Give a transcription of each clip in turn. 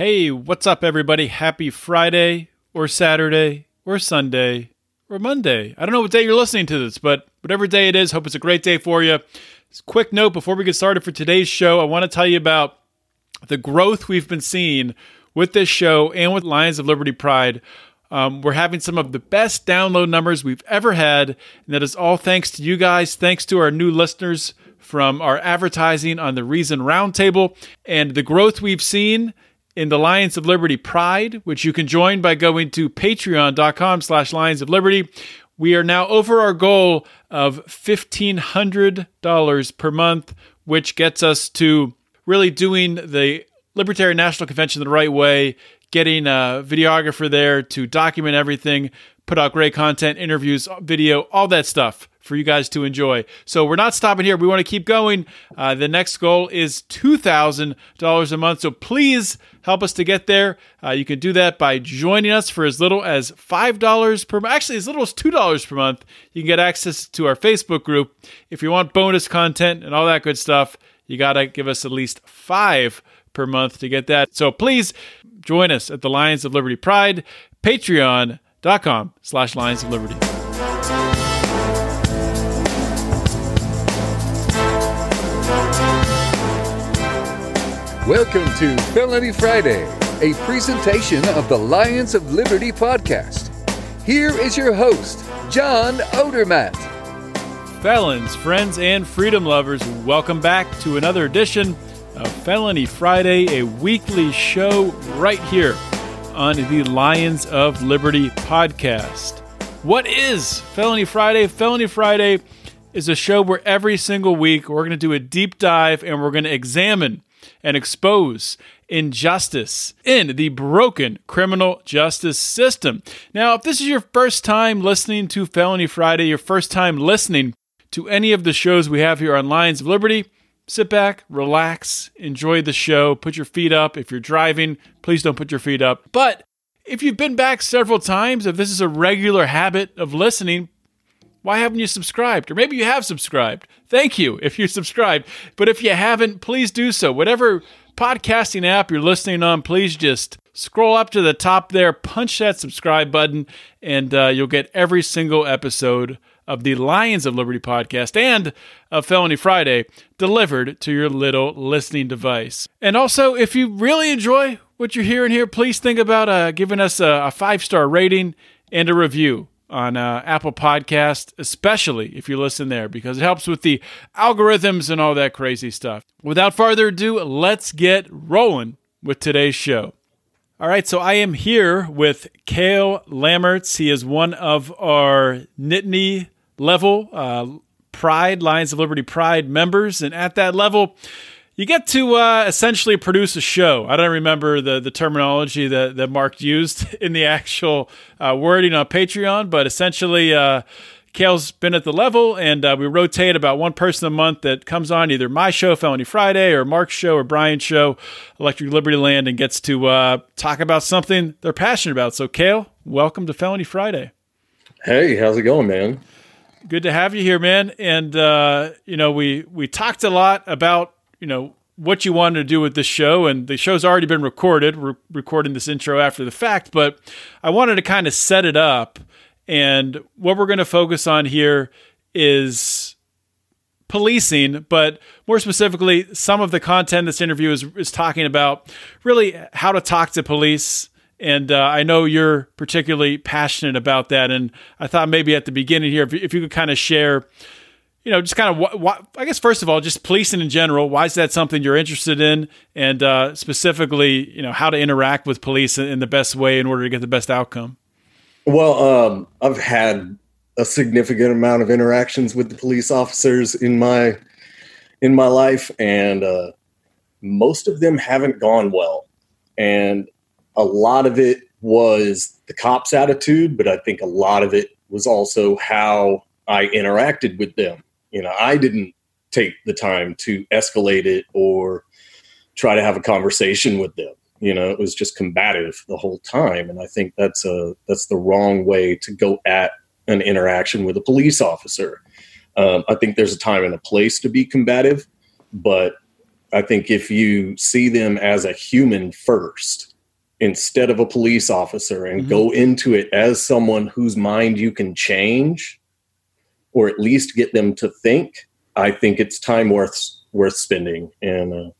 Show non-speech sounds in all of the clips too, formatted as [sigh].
Hey, what's up, everybody? Happy Friday, or Saturday, or Sunday, or Monday. I don't know what day you're listening to this, but whatever day it is, hope it's a great day for you. Quick note before we get started for today's show, I want to tell you about the growth we've been seeing with this show and with Lions of Liberty Pride. Um, we're having some of the best download numbers we've ever had, and that is all thanks to you guys, thanks to our new listeners from our advertising on the Reason Roundtable, and the growth we've seen in the Lions of Liberty Pride, which you can join by going to patreon.com slash Lions of Liberty. We are now over our goal of $1,500 per month, which gets us to really doing the Libertarian National Convention the right way, getting a videographer there to document everything, put out great content, interviews, video, all that stuff for you guys to enjoy. So we're not stopping here. We want to keep going. Uh, the next goal is $2,000 a month. So please help us to get there. Uh, you can do that by joining us for as little as $5 per month. Actually, as little as $2 per month. You can get access to our Facebook group. If you want bonus content and all that good stuff, you got to give us at least five per month to get that. So please join us at the Lions of Liberty Pride, patreon.com slash Lions of Liberty. Welcome to Felony Friday, a presentation of the Lions of Liberty podcast. Here is your host, John Odermatt. Felons, friends, and freedom lovers, welcome back to another edition of Felony Friday, a weekly show right here on the Lions of Liberty podcast. What is Felony Friday? Felony Friday is a show where every single week we're going to do a deep dive and we're going to examine and expose injustice in the broken criminal justice system. Now, if this is your first time listening to Felony Friday, your first time listening to any of the shows we have here on Lions of Liberty, sit back, relax, enjoy the show, put your feet up. If you're driving, please don't put your feet up. But if you've been back several times, if this is a regular habit of listening, why haven't you subscribed? Or maybe you have subscribed. Thank you if you subscribed. But if you haven't, please do so. Whatever podcasting app you're listening on, please just scroll up to the top there, punch that subscribe button, and uh, you'll get every single episode of the Lions of Liberty podcast and of Felony Friday delivered to your little listening device. And also, if you really enjoy what you're hearing here, please think about uh, giving us a, a five star rating and a review on uh, Apple Podcast, especially if you listen there, because it helps with the algorithms and all that crazy stuff. Without further ado, let's get rolling with today's show. All right, so I am here with Kale Lammerts. He is one of our Nittany level uh, Pride, Lions of Liberty Pride members. And at that level, you get to uh, essentially produce a show. I don't remember the, the terminology that, that Mark used [laughs] in the actual uh, wording on Patreon, but essentially, uh, Cale's been at the level, and uh, we rotate about one person a month that comes on either my show, Felony Friday, or Mark's show, or Brian's show, Electric Liberty Land, and gets to uh, talk about something they're passionate about. So, Kale, welcome to Felony Friday. Hey, how's it going, man? Good to have you here, man. And uh, you know, we we talked a lot about you know what you wanted to do with this show, and the show's already been recorded. We're recording this intro after the fact, but I wanted to kind of set it up. And what we're going to focus on here is policing, but more specifically, some of the content this interview is, is talking about really how to talk to police. And uh, I know you're particularly passionate about that. And I thought maybe at the beginning here, if, if you could kind of share you know, just kind of what, I guess first of all, just policing in general. Why is that something you're interested in, and uh, specifically, you know, how to interact with police in the best way in order to get the best outcome? Well, um, I've had a significant amount of interactions with the police officers in my in my life, and uh, most of them haven't gone well. And a lot of it was the cops' attitude, but I think a lot of it was also how I interacted with them you know, I didn't take the time to escalate it or try to have a conversation with them. You know, it was just combative the whole time, and I think that's a that's the wrong way to go at an interaction with a police officer. Um, I think there's a time and a place to be combative, but I think if you see them as a human first instead of a police officer and mm-hmm. go into it as someone whose mind you can change or at least get them to think, I think it's time worth worth spending. And uh,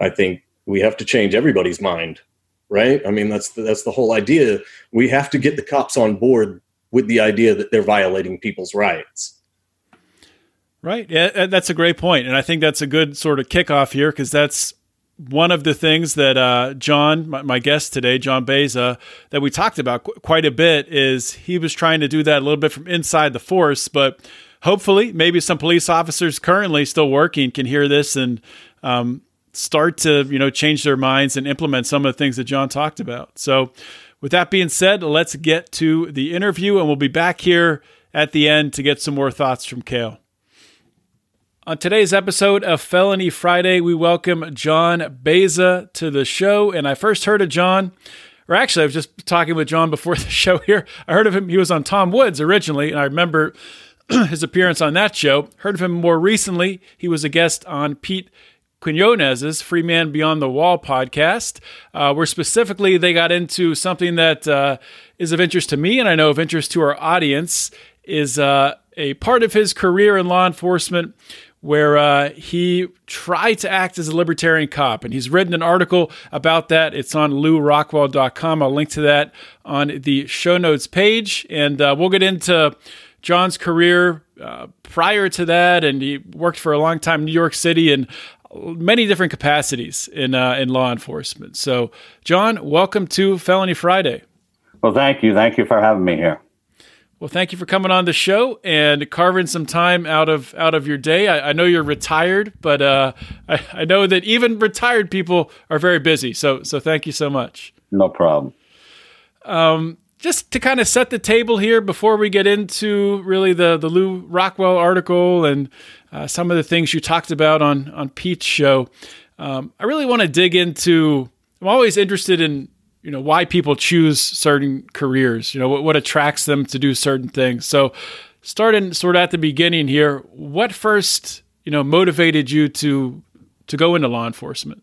I think we have to change everybody's mind, right? I mean, that's the, that's the whole idea. We have to get the cops on board with the idea that they're violating people's rights. Right. Yeah, that's a great point, and I think that's a good sort of kickoff here because that's one of the things that uh, John, my, my, guest today, John Baeza, that we talked about qu- quite a bit is he was trying to do that a little bit from inside the force, but hopefully, maybe some police officers currently still working can hear this and um, start to you know change their minds and implement some of the things that John talked about. So, with that being said, let's get to the interview, and we'll be back here at the end to get some more thoughts from Cale. On today's episode of Felony Friday, we welcome John Baeza to the show. And I first heard of John, or actually, I was just talking with John before [laughs] the show here. I heard of him. He was on Tom Woods originally, and I remember [clears throat] his appearance on that show. Heard of him more recently. He was a guest on Pete Quinones's Free Man Beyond the Wall podcast, uh, where specifically they got into something that uh, is of interest to me and I know of interest to our audience, is uh, a part of his career in law enforcement where uh, he tried to act as a libertarian cop. And he's written an article about that. It's on lewrockwell.com. I'll link to that on the show notes page. And uh, we'll get into John's career uh, prior to that. And he worked for a long time in New York City and many different capacities in, uh, in law enforcement. So, John, welcome to Felony Friday. Well, thank you. Thank you for having me here. Well, thank you for coming on the show and carving some time out of out of your day. I, I know you're retired, but uh, I, I, know that even retired people are very busy. So so thank you so much. No problem. Um, just to kind of set the table here before we get into really the the Lew Rockwell article and uh, some of the things you talked about on on Pete's show. Um, I really want to dig into. I'm always interested in you know why people choose certain careers you know what, what attracts them to do certain things. So starting sort of at the beginning here what first you know motivated you to to go into law enforcement?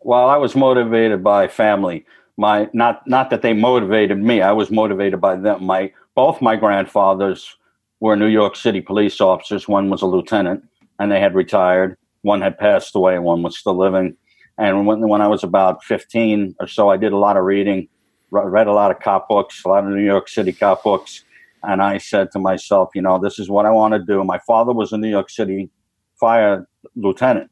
Well i was motivated by family. My not not that they motivated me i was motivated by them. My both my grandfathers were new york city police officers. One was a lieutenant and they had retired. One had passed away one was still living and when, when I was about 15 or so, I did a lot of reading, read a lot of cop books, a lot of New York City cop books. And I said to myself, you know, this is what I want to do. My father was a New York City fire lieutenant,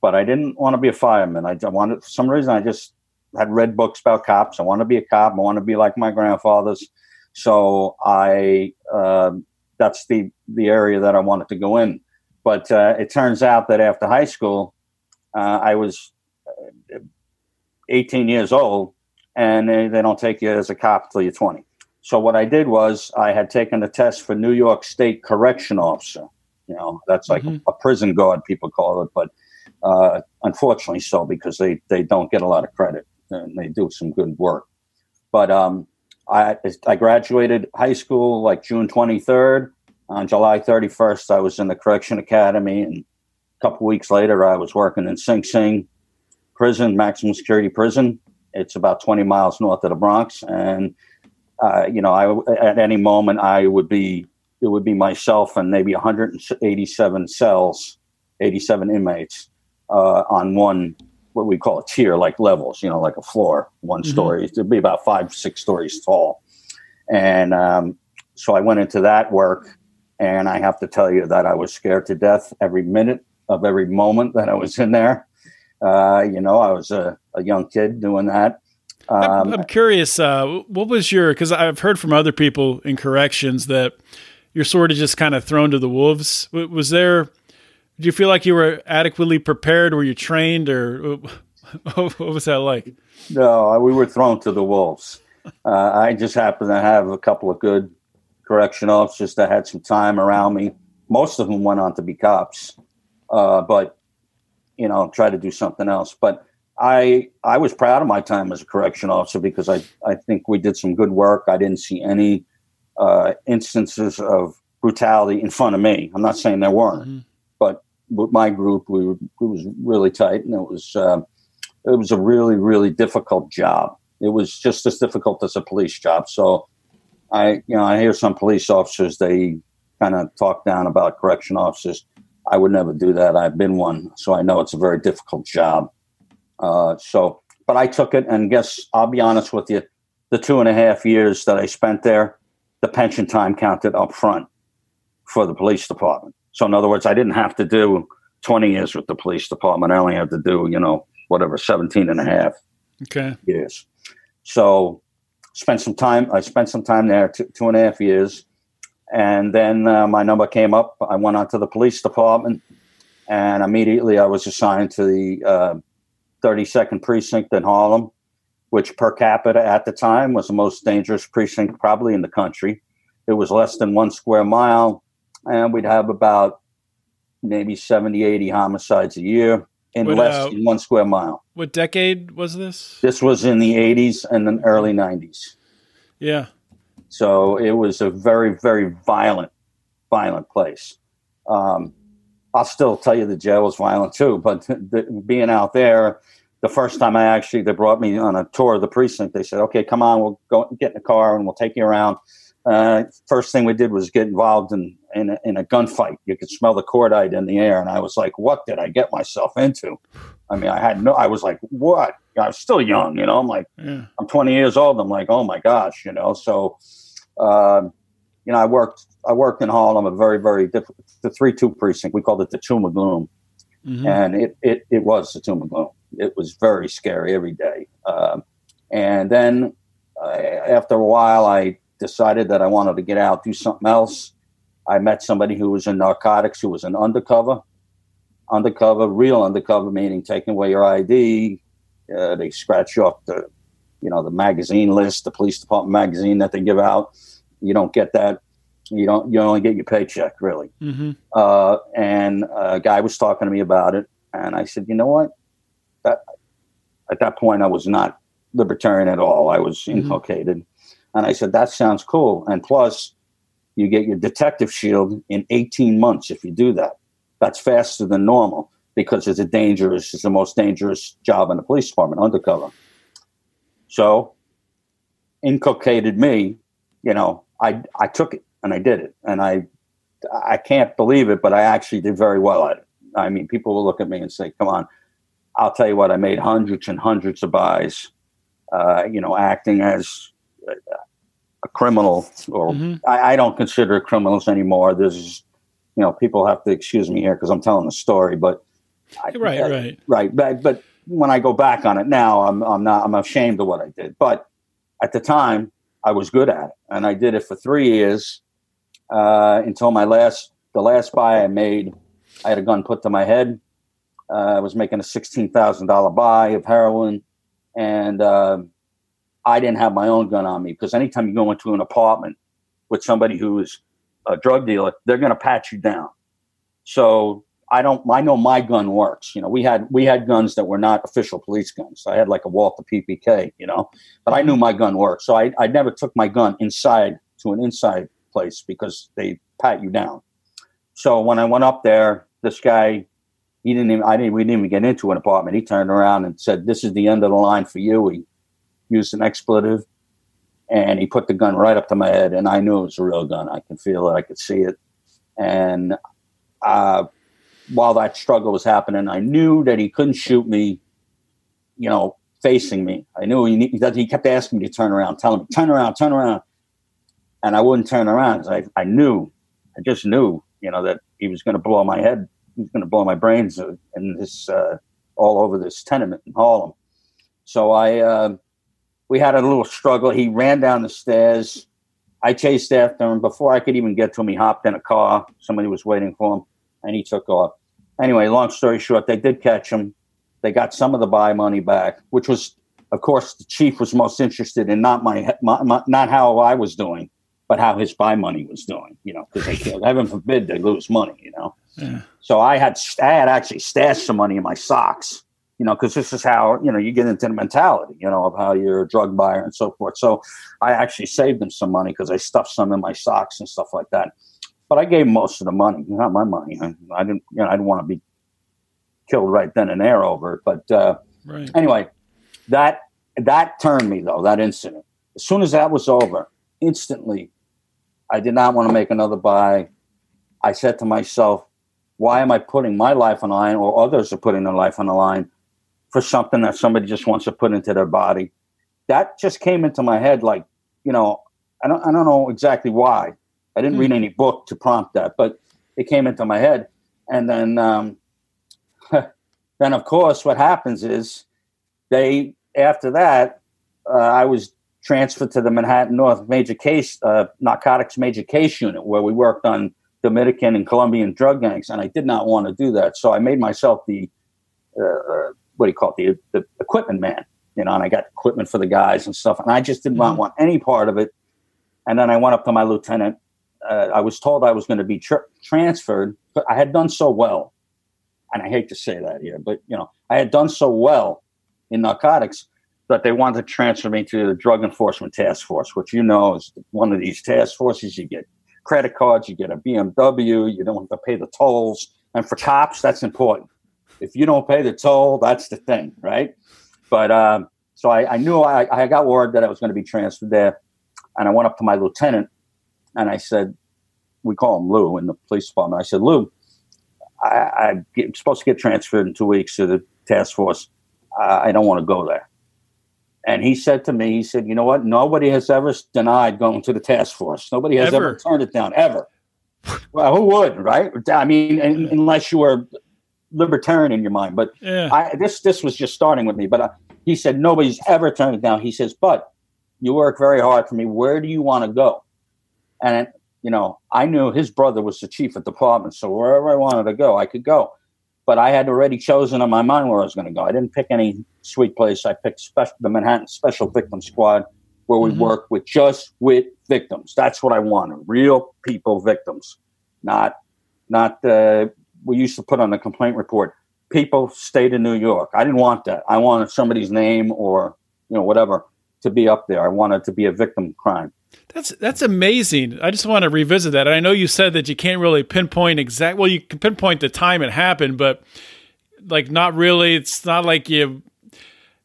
but I didn't want to be a fireman. I wanted, for some reason, I just had read books about cops. I want to be a cop. I want to be like my grandfathers. So I, uh, that's the, the area that I wanted to go in. But uh, it turns out that after high school, uh, I was 18 years old and they, they don't take you as a cop until you're 20. So what I did was I had taken a test for New York State Correction Officer. You know, that's like mm-hmm. a, a, prison guard, people call it, but uh, unfortunately so because they, they don't get a lot of credit and they do some good work. But um, I, I graduated high school like June 23rd. On July 31st, I was in the Correction Academy, and a couple weeks later, I was working in Sing Sing prison, maximum security prison. It's about 20 miles north of the Bronx. And, uh, you know, I, at any moment I would be, it would be myself and maybe 187 cells, 87 inmates uh, on one, what we call a tier, like levels, you know, like a floor, one mm-hmm. story. It'd be about five, six stories tall. And um, so I went into that work. And I have to tell you that I was scared to death every minute of every moment that I was in there. Uh, you know, I was a, a, young kid doing that. Um, I'm, I'm, curious. Uh, what was your? Because I've heard from other people in corrections that you're sort of just kind of thrown to the wolves. Was there? Do you feel like you were adequately prepared? Were you trained, or [laughs] what was that like? No, we were thrown to the wolves. Uh, I just happened to have a couple of good correction officers that had some time around me. Most of them went on to be cops, uh, but you know, try to do something else. But I I was proud of my time as a correction officer because I I think we did some good work. I didn't see any uh, instances of brutality in front of me. I'm not saying there weren't, mm-hmm. but with my group, we were, it was really tight, and it was uh, it was a really really difficult job. It was just as difficult as a police job. So I you know I hear some police officers they kind of talk down about correction officers. I would never do that. I've been one, so I know it's a very difficult job. Uh, so, but I took it, and guess I'll be honest with you, the two and a half years that I spent there, the pension time counted up front for the police department. So, in other words, I didn't have to do 20 years with the police department. I only had to do, you know, whatever, 17 and a half okay. years. So, spent some time, I spent some time there, two, two and a half years. And then uh, my number came up. I went on to the police department, and immediately I was assigned to the uh, 32nd precinct in Harlem, which per capita at the time was the most dangerous precinct probably in the country. It was less than one square mile, and we'd have about maybe 70, 80 homicides a year in What, less uh, than one square mile. What decade was this? This was in the 80s and the early 90s. Yeah. So it was a very, very violent, violent place. Um, I'll still tell you the jail was violent too, but [laughs] the, being out there, the first time I actually, they brought me on a tour of the precinct. They said, okay, come on, we'll go get in the car and we'll take you around. Uh, first thing we did was get involved in, in, a, in a gunfight. You could smell the cordite in the air. And I was like, what did I get myself into? I mean, I had no, I was like, what? I was still young, you know, I'm like, Yeah. I'm 20 years old. I'm like, oh my gosh, you know. So, um, you know, I worked. I worked in Harlem, a very, very different, the three-two precinct. We called it the Tomb of Gloom, Mhm. and it, it it was the Tomb of Gloom. It was very scary every day. Um, and then uh, after a while, I decided that I wanted to get out, do something else. I met somebody who was in narcotics, who was an undercover, undercover, real undercover, meaning taking away your ID. Uh, they scratch you off the, you know, the magazine list, the police department magazine that they give out. You don't get that. You don't. You only get your paycheck, really. Mhm. Uh, and a guy was talking to me about it, and I said, you know what? That at that point, I was not libertarian at all. I was Mhm. inculcated, and I said that sounds cool. And plus, you get your detective shield in 18 months if you do that. That's faster than normal because it's a dangerous. It's the most dangerous job in the police department, undercover. So, inculcated me. You know, I I took it and I did it, and I I can't believe it, but I actually did very well at it. I mean, people will look at me and say, "Come on." I'll tell you what, I made hundreds and hundreds of buys, uh, you know, acting as a, criminal, or Mhm. I, I don't consider criminals anymore. There's, you know, people have to excuse me here because I'm telling the story, but I, Right, right. right. But, but when I go back on it now, I'm, I'm not, I'm ashamed of what I did. But at the time, I was good at it, and I did it for three years uh, until my last, the last buy I made. I had a gun put to my head. Uh, I was making a sixteen thousand dollar buy of heroin, and uh, I didn't have my own gun on me because anytime you go into an apartment with somebody who is a drug dealer, they're going to pat you down. So I don't. I know my gun works. You know, we had we had guns that were not official police guns. I had like a Walther PPK. You know, but I knew my gun worked. So I I never took my gun inside to an inside place because they pat you down. So when I went up there, this guy he didn't even I didn't we didn't even get into an apartment. He turned around and said, This is the end of the line for you. He used an expletive and he put the gun right up to my head and I knew it was a real gun. I could feel it, I could see it. And uh, while that struggle was happening, I knew that he couldn't shoot me, you know, facing me. I knew he, he kept asking me to turn around, telling me, turn around, turn around. And I wouldn't turn around I, I knew, I just knew, you know, that he was going to blow my head he was going to blow my brains in this uh, all over this tenement in Harlem. So I uh, we had a little struggle. He ran down the stairs. I chased after him. Before I could even get to him, he hopped in a car. Somebody was waiting for him, and he took off. Anyway, long story short, they did catch him. They got some of the buy money back, which was, of course, the chief was most interested in not my, my, my not how I was doing, but how his buy money was doing. You know, because they heaven forbid they lose money. You know. Yeah. So I had I had actually stashed some money in my socks, you know, because this is how you know you get into the mentality, you know, of how you're a drug buyer and so forth. So I actually saved them some money because I stuffed some in my socks and stuff like that. But I gave most of the money, not my money. I, I didn't, you know, I didn't want to be killed right then and there over it. But uh, right. anyway, that that turned me though. That incident. As soon as that was over, instantly, I did not want to make another buy. I said to myself, "Why am I putting my life on the line, or others are putting their life on the line for something that somebody just wants to put into their body?" That just came into my head, like you know, I don't, I don't know exactly why. I didn't mm. read hmm. any book to prompt that, but it came into my head, and then um, [laughs] then of course what happens is they after that uh, I was transferred to the Manhattan North major case uh, narcotics major case unit where we worked on Dominican and Colombian drug gangs, and I did not want to do that, so I made myself the uh, uh what do you call it the, the, equipment man, you know, and I got equipment for the guys and stuff, and I just did not mm-hmm. want any part of it. And then I went up to my lieutenant. Uh, I was told I was going to be tr- transferred, but I had done so well and I hate to say that here, but you know, I had done so well in narcotics that they wanted to transfer me to the Drug Enforcement Task Force, which you know is one of these task forces. You get credit cards, you get a BMW, you don't have to pay the tolls. And for cops, that's important. If you don't pay the toll, that's the thing, right? But um, so I, I knew I, I got word that I was going to be transferred there. And I went up to my lieutenant and I said, we call him Lou in the police department. I said, Lou, I, am supposed to get transferred in two weeks to the task force. I don't want to go there. And he said to me, he said, you know what? Nobody has ever denied going to the task force. Nobody has ever, ever turned it down, ever. [laughs] well, who would, right? I mean, unless you were libertarian in your mind. But yeah. I, this this was just starting with me. But uh, he said nobody's ever turned it down. He says, but you work very hard for me. Where do you want to go? And you know, I knew his brother was the chief of department, so wherever I wanted to go, I could go. But I had already chosen in my mind where I was going to go. I didn't pick any sweet place. I picked special, the Manhattan Special Victim Squad, where we mm-hmm. work with just with victims. That's what I wanted: real people, victims, not not. Uh, we used to put on the complaint report. People stayed in New York. I didn't want that. I wanted somebody's name or you know whatever to be up there. I wanted to be a victim crime. That's that's amazing. I just want to revisit that. I know you said that you can't really pinpoint exact. Well, you can pinpoint the time it happened, but like not really. It's not like you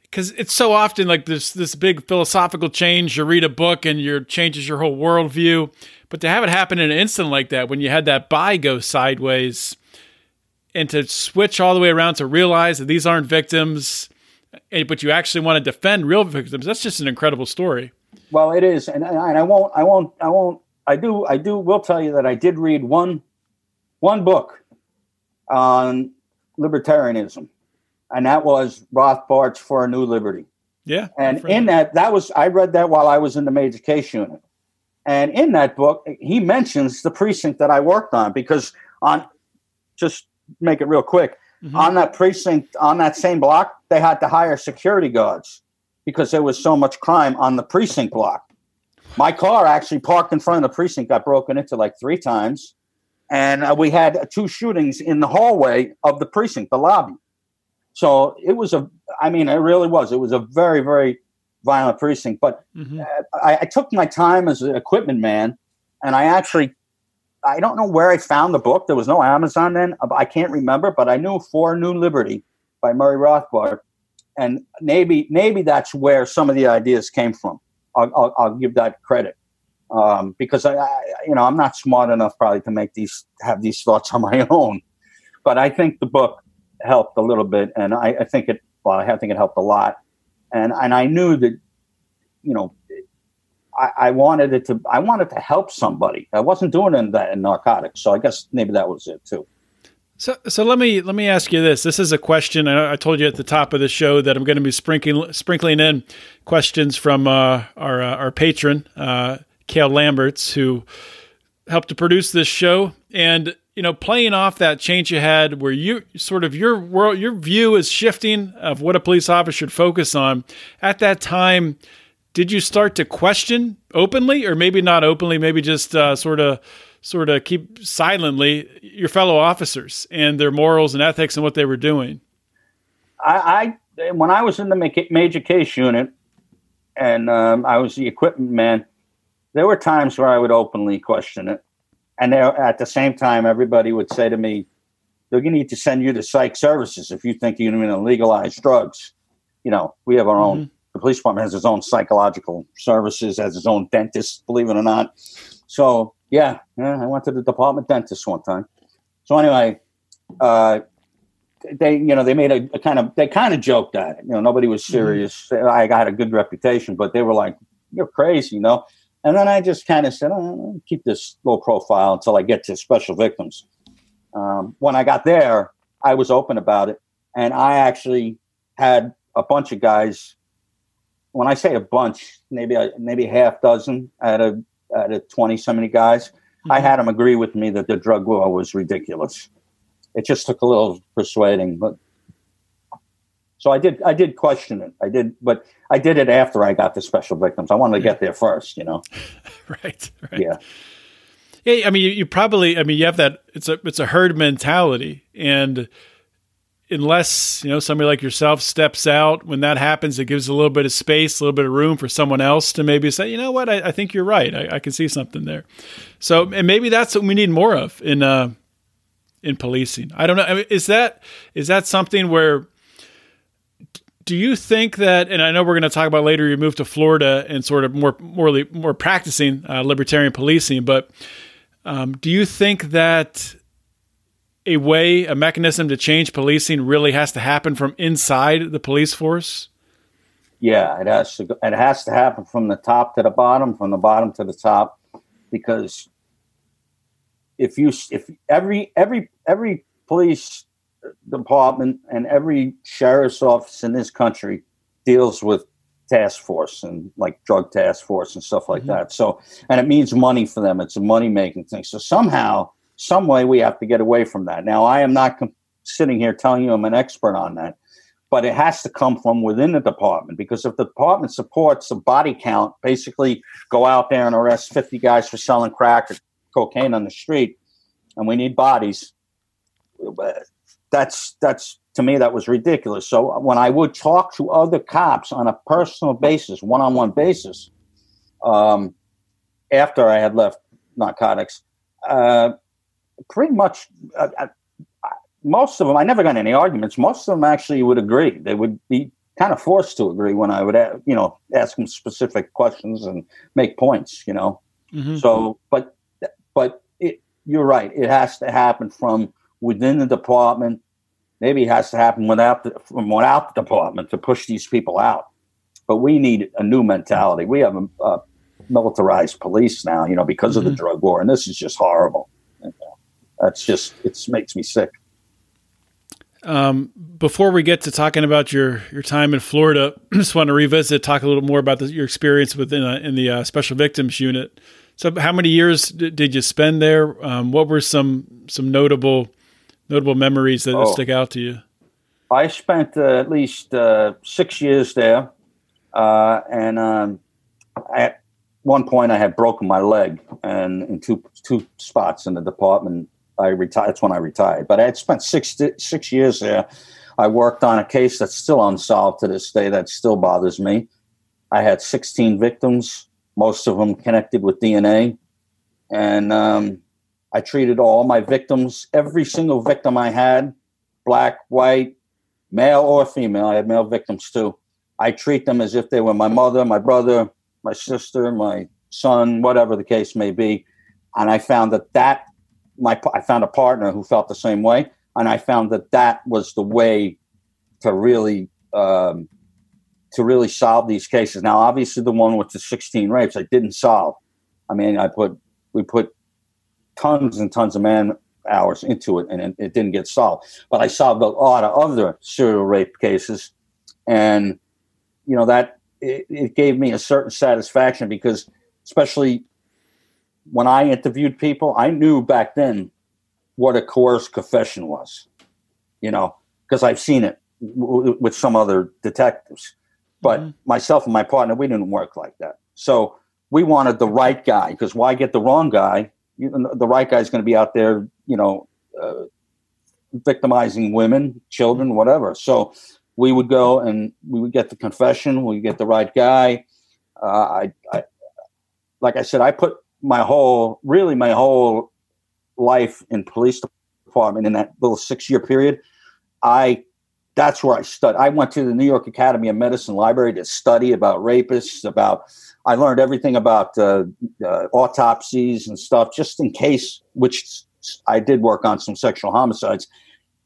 because it's so often like this this big philosophical change. You read a book and your changes your whole worldview. But to have it happen in an instant like that, when you had that buy go sideways, and to switch all the way around to realize that these aren't victims, eh, but you actually want to defend real victims, that's just an incredible story. Well, it is, and, and I won't, I won't, I won't. I do, I do. Will tell you that I did read one, one book on libertarianism, and that was Rothbard's For a New Liberty. Yeah, and in that, that was I read that while I was in the major case unit, and in that book, he mentions the precinct that I worked on because on, just make it real quick, mm-hmm. on that precinct on that same block, they had to hire security guards because there was so much crime on the precinct block. My car actually parked in front of the precinct got broken into like three times. And uh, we had two shootings in the hallway of the precinct, the lobby. So it was a, I mean, it really was. It was a very, very violent precinct. But mm-hmm. I, I took my time as an equipment man, and I actually I don't know where I found the book. There was no Amazon then. I can't remember, but I knew For New Liberty by Murray Rothbard and maybe maybe that's where some of the ideas came from. I'll, I'll, I'll give that credit um, because I, I, you know, I'm not smart enough probably to make these have these thoughts [laughs] on my own. But I think the book helped a little bit, and I, I think it. Well, I think it helped a lot, and and I knew that, you know, I, I, wanted it to. I wanted to help somebody. I wasn't doing that in narcotics, so I guess maybe that was it too. So, so let me let me ask you this. This is a question. I, I told you at the top of the show that I'm going to be sprinkling sprinkling in questions from uh, our uh, our patron, uh, Kale Lamberts, who helped to produce this show. And you know, playing off that change you had, where you sort of your world, your view is shifting of what a police officer should focus on. At that time, did you start to question openly, or maybe not openly, maybe just uh, sort of sort of keep silently your fellow officers and their morals and ethics and what they were doing? I, I when I was in the major case unit and um, I was the equipment man, there were times where I would openly question it, And there, at the same time, everybody would say to me, they're going to need to send you to psych services if you think you're going to legalize drugs. You know, we have our mm-hmm. own, the police department has its own psychological services, has its own dentist, believe it or not. So, yeah, yeah I went to the department dentist one time. So, anyway, uh, they, you know, they made a, a, kind of, they kind of joked at it. You know, nobody was mm-hmm. serious. Mm-hmm. I got a good reputation, but they were like, you're crazy, you know? And then I just kind of said, oh, keep this low profile until I get to special victims. Um, when I got there, I was open about it, and I actually had a bunch of guys. When I say a bunch, maybe a, maybe half dozen out of out of twenty so many guys, mm-hmm. I had them agree with me that the drug war was ridiculous. It just took a little persuading, but so I did. I did question it. I did, but I did it after I got the special victims. I wanted to get there first, you know. [laughs] right. Right. Yeah. Yeah. I mean, you, you, probably. I mean, you have that. It's a it's a herd mentality, and unless you know somebody like yourself steps out when that happens, it gives a little bit of space, a little bit of room for someone else to maybe say, you know what, I, I think you're right. I, I, can see something there. So, and maybe that's what we need more of in uh in policing. I don't know. I mean, is that is that something where do you think that and i know we're going to talk about later you moved to florida and sort of more more more practicing uh, libertarian policing but um, do you think that a way a mechanism to change policing really has to happen from inside the police force yeah it has to Go, it has to happen from the top to the bottom from the bottom to the top because if you if every every every police department and every sheriff's office in this country deals with task force and like drug task force and stuff like mm-hmm. that. So, and it means money for them. It's a money making thing. So somehow, some way, we have to get away from that. Now, I am not com- sitting here telling you I'm an expert on that, but it has to come from within the department because if the department supports a body count, basically go out there and arrest 50 guys for selling crack or cocaine on the street, and we need bodies that's that's to me that was ridiculous. So when I would talk to other cops on a personal basis, one-on-one basis, um, after I had left narcotics, uh, pretty much uh, uh, most of them. I never got any arguments. Most of them actually would agree. They would be kind of forced to agree when I would, you know, ask them specific questions and make points. You know, mm-hmm. so but but it, you're right. It has to happen from within the department. Maybe it has to happen without the, from without the department to push these people out. But we need a new mentality. We have a, a militarized police now, you know, because mm-hmm. of the mm-hmm. drug war, and this is just horrible. That's just it makes me sick. Um, before we get to talking about your your time in Florida, [clears throat] I just want to revisit, talk a little more about the, your experience within uh, in the uh, Special Victims Unit. So, how many years d- did you spend there? Um, what were some some notable notable memories that, oh, stick out to you? I spent uh, at least uh, six years there, uh, and um, at one point I had broken my leg, and in two two spots in the department, I retired. That's when I retired. But I had spent six six years there. I worked on a case that's still unsolved to this day. That still bothers me. I had 16 victims, most of them connected with DNA, and um, I treated all my victims, every single victim I had, black, white, male or female. I had male victims too. I treat them as if they were my mother, my brother, my sister, my son, whatever the case may be. And I found that that my I found a partner who felt the same way, and I found that that was the way to really um, to really solve these cases. Now, obviously, the one with the 16 rapes I didn't solve. I mean, I put we put tons and tons of man hours into it, and it, it didn't get solved. But I solved a lot of other serial rape cases, and you know that it, it gave me a certain satisfaction because, especially when I interviewed people, I knew back then what a coerced confession was. You know, because I've seen it w- with some other detectives. But mm-hmm. myself and my partner, we didn't work like that. So we wanted the right guy because why get the wrong guy the right guy's going to be out there, you know, uh, victimizing women, children, whatever. So we would go and we would get the confession. We get the right guy. Uh, I, I, like I said, I put my whole, really my whole life in police department in that little six year period, I that's where I studied. I went to the New York Academy of Medicine library to study about rapists. About I learned everything about uh, uh, autopsies and stuff, just in case. Which I did work on some sexual homicides.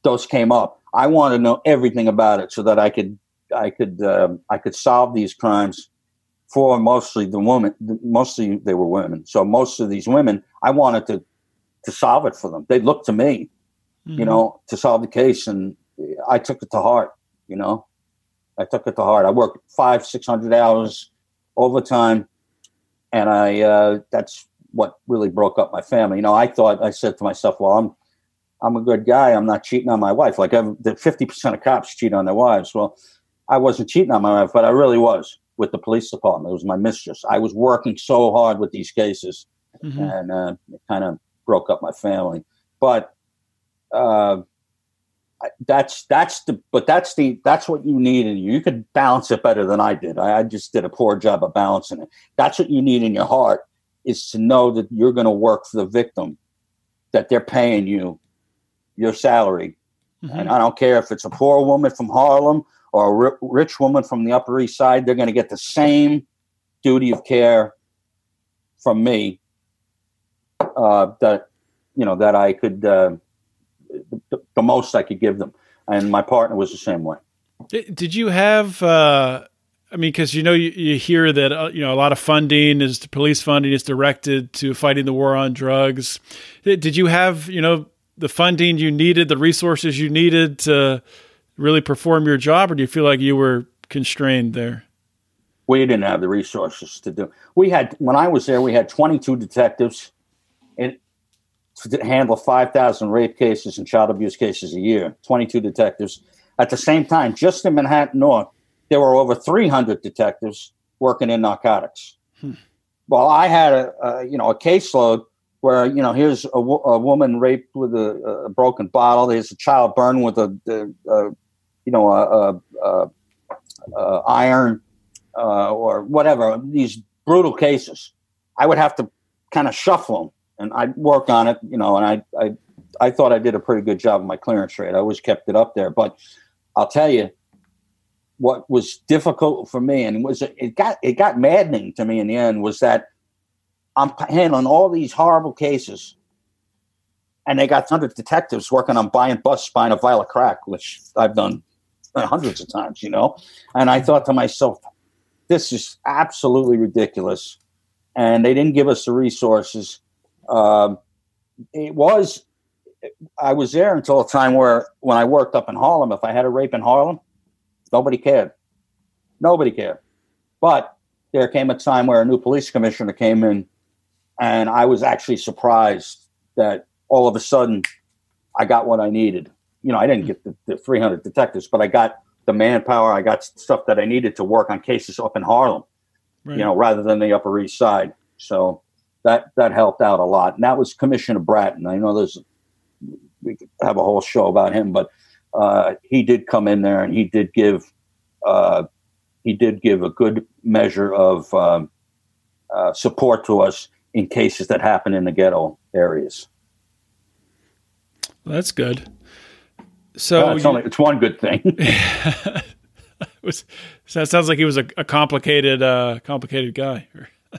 Those came up. I wanted to know everything about it so that I could I could um, I could solve these crimes for mostly the woman. Mostly they were women. So most of these women, I wanted to to solve it for them. They looked to me, mm-hmm. you know, to solve the case, and I took it to heart. You know, I took it to heart. I worked five, six hundred hours overtime, and I uh, that's what really broke up my family. You know, I thought I said to myself, "Well, I'm I'm a good guy. I'm not cheating on my wife. Like fifty percent of cops cheat on their wives. Well, I wasn't cheating on my wife, but I really was with the police department. It was my mistress. I was working so hard with these cases, mm-hmm. and uh, it kind of broke up my family. But uh, that's that's the but that's the that's what you need and you You could balance it better than I did. I, I just did a poor job of balancing it. That's what you need in your heart is to know that you're going to work for the victim, that they're paying you your salary, mm-hmm. and I don't care if it's a poor woman from Harlem or a rich woman from the Upper East Side. They're going to get the same duty of care from me uh, that you know that I could. Uh, the, the, most I could give them. And my partner was the same way. Did you have? Uh, I mean, because you know you, you hear that uh, you know a lot of funding is police funding is directed to fighting the war on drugs. Did you have you know the funding you needed, the resources you needed to really perform your job, or do you feel like you were constrained there? We didn't have the resources to do. We had when I was there, we had 22 detectives, and to handle 5,000 rape cases and child abuse cases a year, 22 detectives. At the same time, just in Manhattan North, there were over 300 detectives working in narcotics. Hmm. Well, I had a, a, you know a caseload where you know here's a, a woman raped with a, a, broken bottle. There's a child burned with a, you know a, iron uh, or whatever. These brutal cases. I would have to kind of shuffle them and I'd work on it, you know, and I, I, I thought I did a pretty good job of my clearance rate. I always kept it up there, but I'll tell you what was difficult for me and was it got, it got maddening to me in the end was that I'm handling all these horrible cases and they got hundred detectives working on buying bus buying a vial of crack, which I've done hundreds of times, you know. And I thought to myself, this is absolutely ridiculous. And they didn't give us the resources. Um, it was, I was there until a time where when I worked up in Harlem, if I had a rape in Harlem, nobody cared. Nobody cared. But there came a time where a new police commissioner came in, and I was actually surprised that all of a sudden I got what I needed. You know, I didn't get the, the 300 detectives, but I got the manpower. I got stuff that I needed to work on cases up in Harlem, right. you know, rather than the Upper East Side. So that that helped out a lot. And that was Commissioner Bratton. I know there's we could have a whole show about him, but uh, he did come in there and he did give uh, he did give a good measure of um, uh, support to us in cases that happen in the ghetto areas. Well, that's good. So it's, you, only, it's one good thing. [laughs] it was, so it sounds like he was a, a complicated, uh, complicated guy.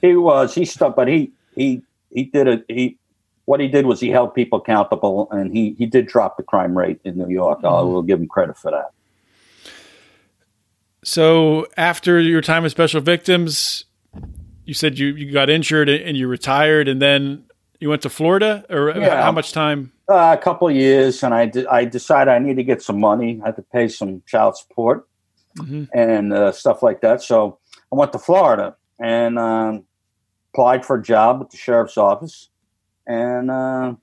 he was. He stuck, but he he he did it. He what he did was he held people accountable, and he he did drop the crime rate in New York. Mm-hmm. I will give him credit for that. So after your time with Special Victims, you said you you got injured and you retired, and then you went to Florida, or yeah. how much time? Uh, a couple of years, and I I decided I need to get some money. I had to pay some child support mm-hmm. and uh, stuff like that. So I went to Florida, and um, applied for a job with the sheriff's office, and uh,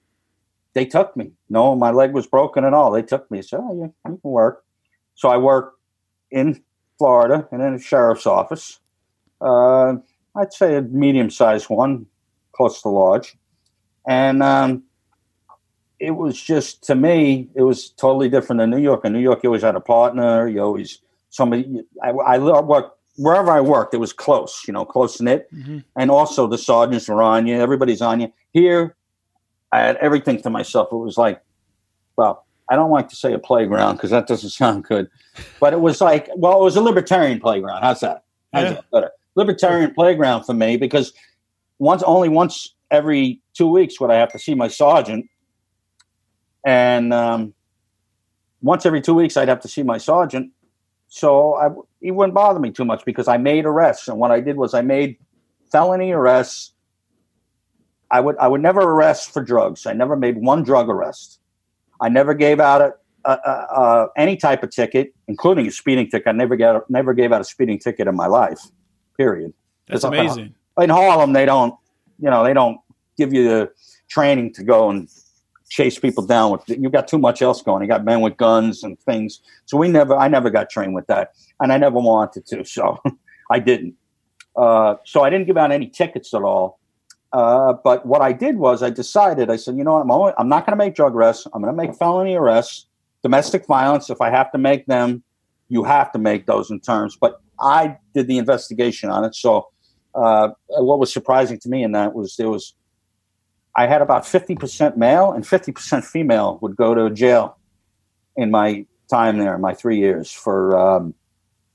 they took me. No, my leg was broken and all. They took me. So oh, you, you can work. So I worked in Florida and in a sheriff's office. Uh, I'd say a medium-sized one, close to large, and um, it was just to me, it was totally different than New York. In New York, you always had a partner. You always somebody. I, I worked wherever I worked, it was close, you know, close knit. Mm-hmm. And also the sergeants were on you, everybody's on you. Here, I had everything to myself. It was like, well, I don't like to say a playground because that doesn't [laughs] sound good, but it was like, well, it was a libertarian playground. How's that? How's Yeah. that better? Libertarian playground for me because once, only once every two weeks would I have to see my sergeant, and um, once every two weeks I'd have to see my sergeant. So I, he wouldn't bother me too much because I made arrests, and what I did was I made felony arrests. I would I would never arrest for drugs. I never made one drug arrest. I never gave out a, a, a, any type of ticket, including a speeding ticket. I never got never gave out a speeding ticket in my life. Period. That's in- amazing. In Harlem, they don't you know they don't give you the training to go and chase people down with. You've got too much else going. You got men with guns and things. So we never I never got trained with that, and I never wanted to. [laughs] So I didn't. Uh, so I didn't give out any tickets at all. Uh, but what I did was I decided, I said, you know what, I'm, only, I'm not going to make drug arrests. I'm going to make felony arrests, domestic violence. If I have to make them, you have to make those in terms. But I did the investigation on it. So uh, what was surprising to me in that was there was, I had about 50% male and 50% female would go to jail in my time there, my three years for, um,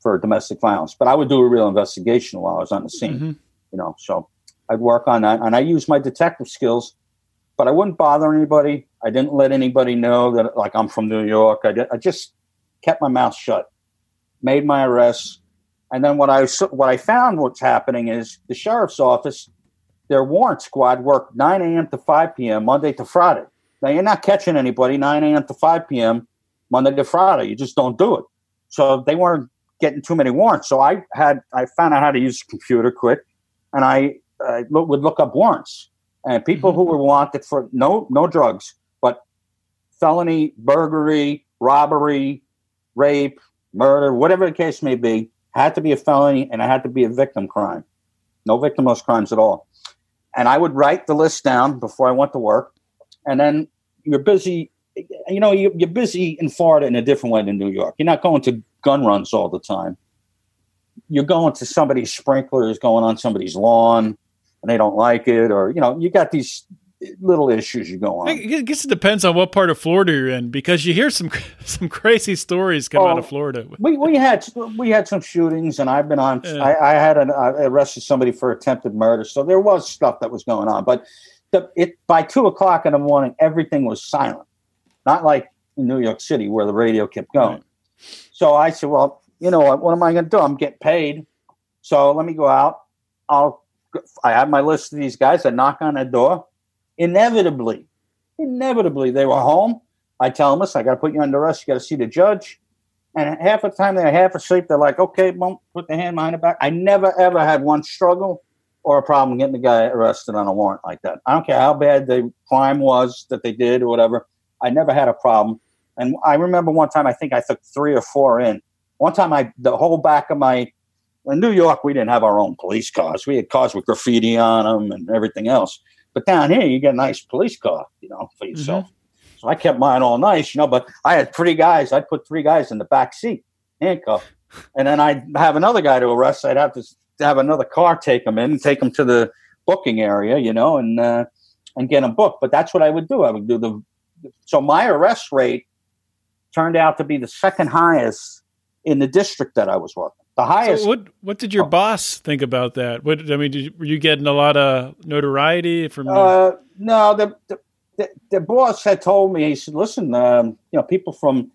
for domestic violence. But I would do a real investigation while I was on the scene, Mhm. you know, so I'd work on that. And I use my detective skills, but I wouldn't bother anybody. I didn't let anybody know that, like, I'm from New York. I, did, I just kept my mouth shut, made my arrests. And then what I, what I found what's happening is the sheriff's office, their warrant squad worked 9 a.m. to 5 p.m. Monday to Friday. Now, you're not catching anybody 9 a.m. to 5 p.m. Monday to Friday. You just don't do it. So they weren't getting too many warrants. So I had I found out how to use the computer quick, and I uh, would look up warrants and people who were wanted for no no drugs, but felony, burglary, robbery, rape, murder, whatever the case may be, had to be a felony and it had to be a victim crime. No victimless crimes at all. And I would write the list down before I went to work, and then you're busy. You know, you- you're busy in Florida in a different way than New York. You're not going to gun runs all the time. You're going to somebody's sprinklers going on somebody's lawn and they don't like it, or you know, you got these little issues you go on. I guess it depends on what part of Florida you're in because you hear some [laughs] some crazy stories come out Oh. of Florida. We we had we had some shootings, and I've been on. Yeah. I, I had an, I arrested somebody for attempted murder, so there was stuff that was going on. But the, it by two o'clock in the morning, everything was silent. Not like in New York City where the radio kept going. Right. So I said, "Well, you know what? What am I going to do? I'm getting paid, so let me go out. I'll. I have my list of these guys. I knock on their door. Inevitably, inevitably, they were home. I tell them, "Listen, I got to put you under arrest. You got to see the judge." And half the time they're half asleep. They're like, okay, mom, put the hand behind the back. I never ever had one struggle or a problem getting the guy arrested on a warrant like that. I don't care how bad the crime was that they did or whatever. I never had a problem. And I remember one time I think I took three or four in. One time I the whole back of my in New York we didn't have our own police cars. We had cars with graffiti on them and everything else. But down here you get a nice police car, you know, for yourself. So I kept mine all nice, you know, but I had three guys. I'd put three guys in the back seat, handcuffed. And then I'd have another guy to arrest. I'd have to have another car take them in, take them to the booking area, you know, and uh, and get them booked. But that's what I would do. I would do the. So my arrest rate turned out to be the second highest in the district that I was working. The highest. So what what did your Oh. boss think about that? What I mean, did you, were you getting a lot of notoriety from? Uh, no, the, the the the boss had told me. He said, "Listen, um, you know, people from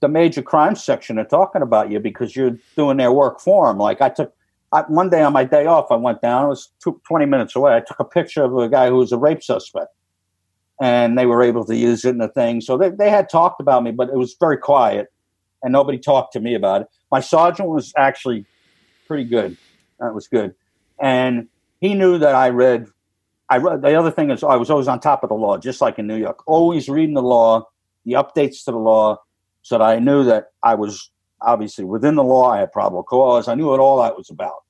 the major crime section are talking about you because you're doing their work for them." Like I took I, one day on my day off, I went down. It was two, 20 minutes away. I took a picture of a guy who was a rape suspect, and they were able to use it in the thing. So they they had talked about me, but it was very quiet, and nobody talked to me about it. My sergeant was actually pretty good. That was good, and he knew that I read I read the other thing is I was always on top of the law, just like in New York, always reading the law, the updates to the law, so that I knew that I was obviously within the law. I had probable cause. I knew what all that was about.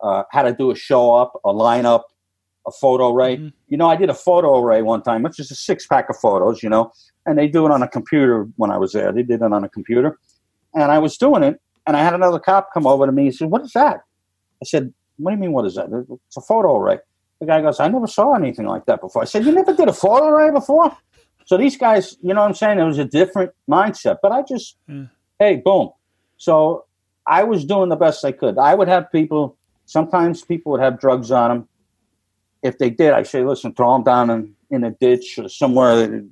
Uh, how to do a show up, a lineup, a photo array. Mhm. You know, I did a photo array one time, which is a six pack of photos. You know, and they do it on a computer when I was there. They did it on a computer, and I was doing it, and I had another cop come over to me. He said, "What is that?" I said, "What do you mean? What is that? It's a photo array." The guy goes, I never saw anything like that before. I said, You never did a photo array before? So these guys, you know what I'm saying? It was a different mindset. But I just, Yeah. hey, boom. So I was doing the best I could. I would have people, sometimes people would have drugs on them. If they did, I say, listen, throw them down in, in a ditch or somewhere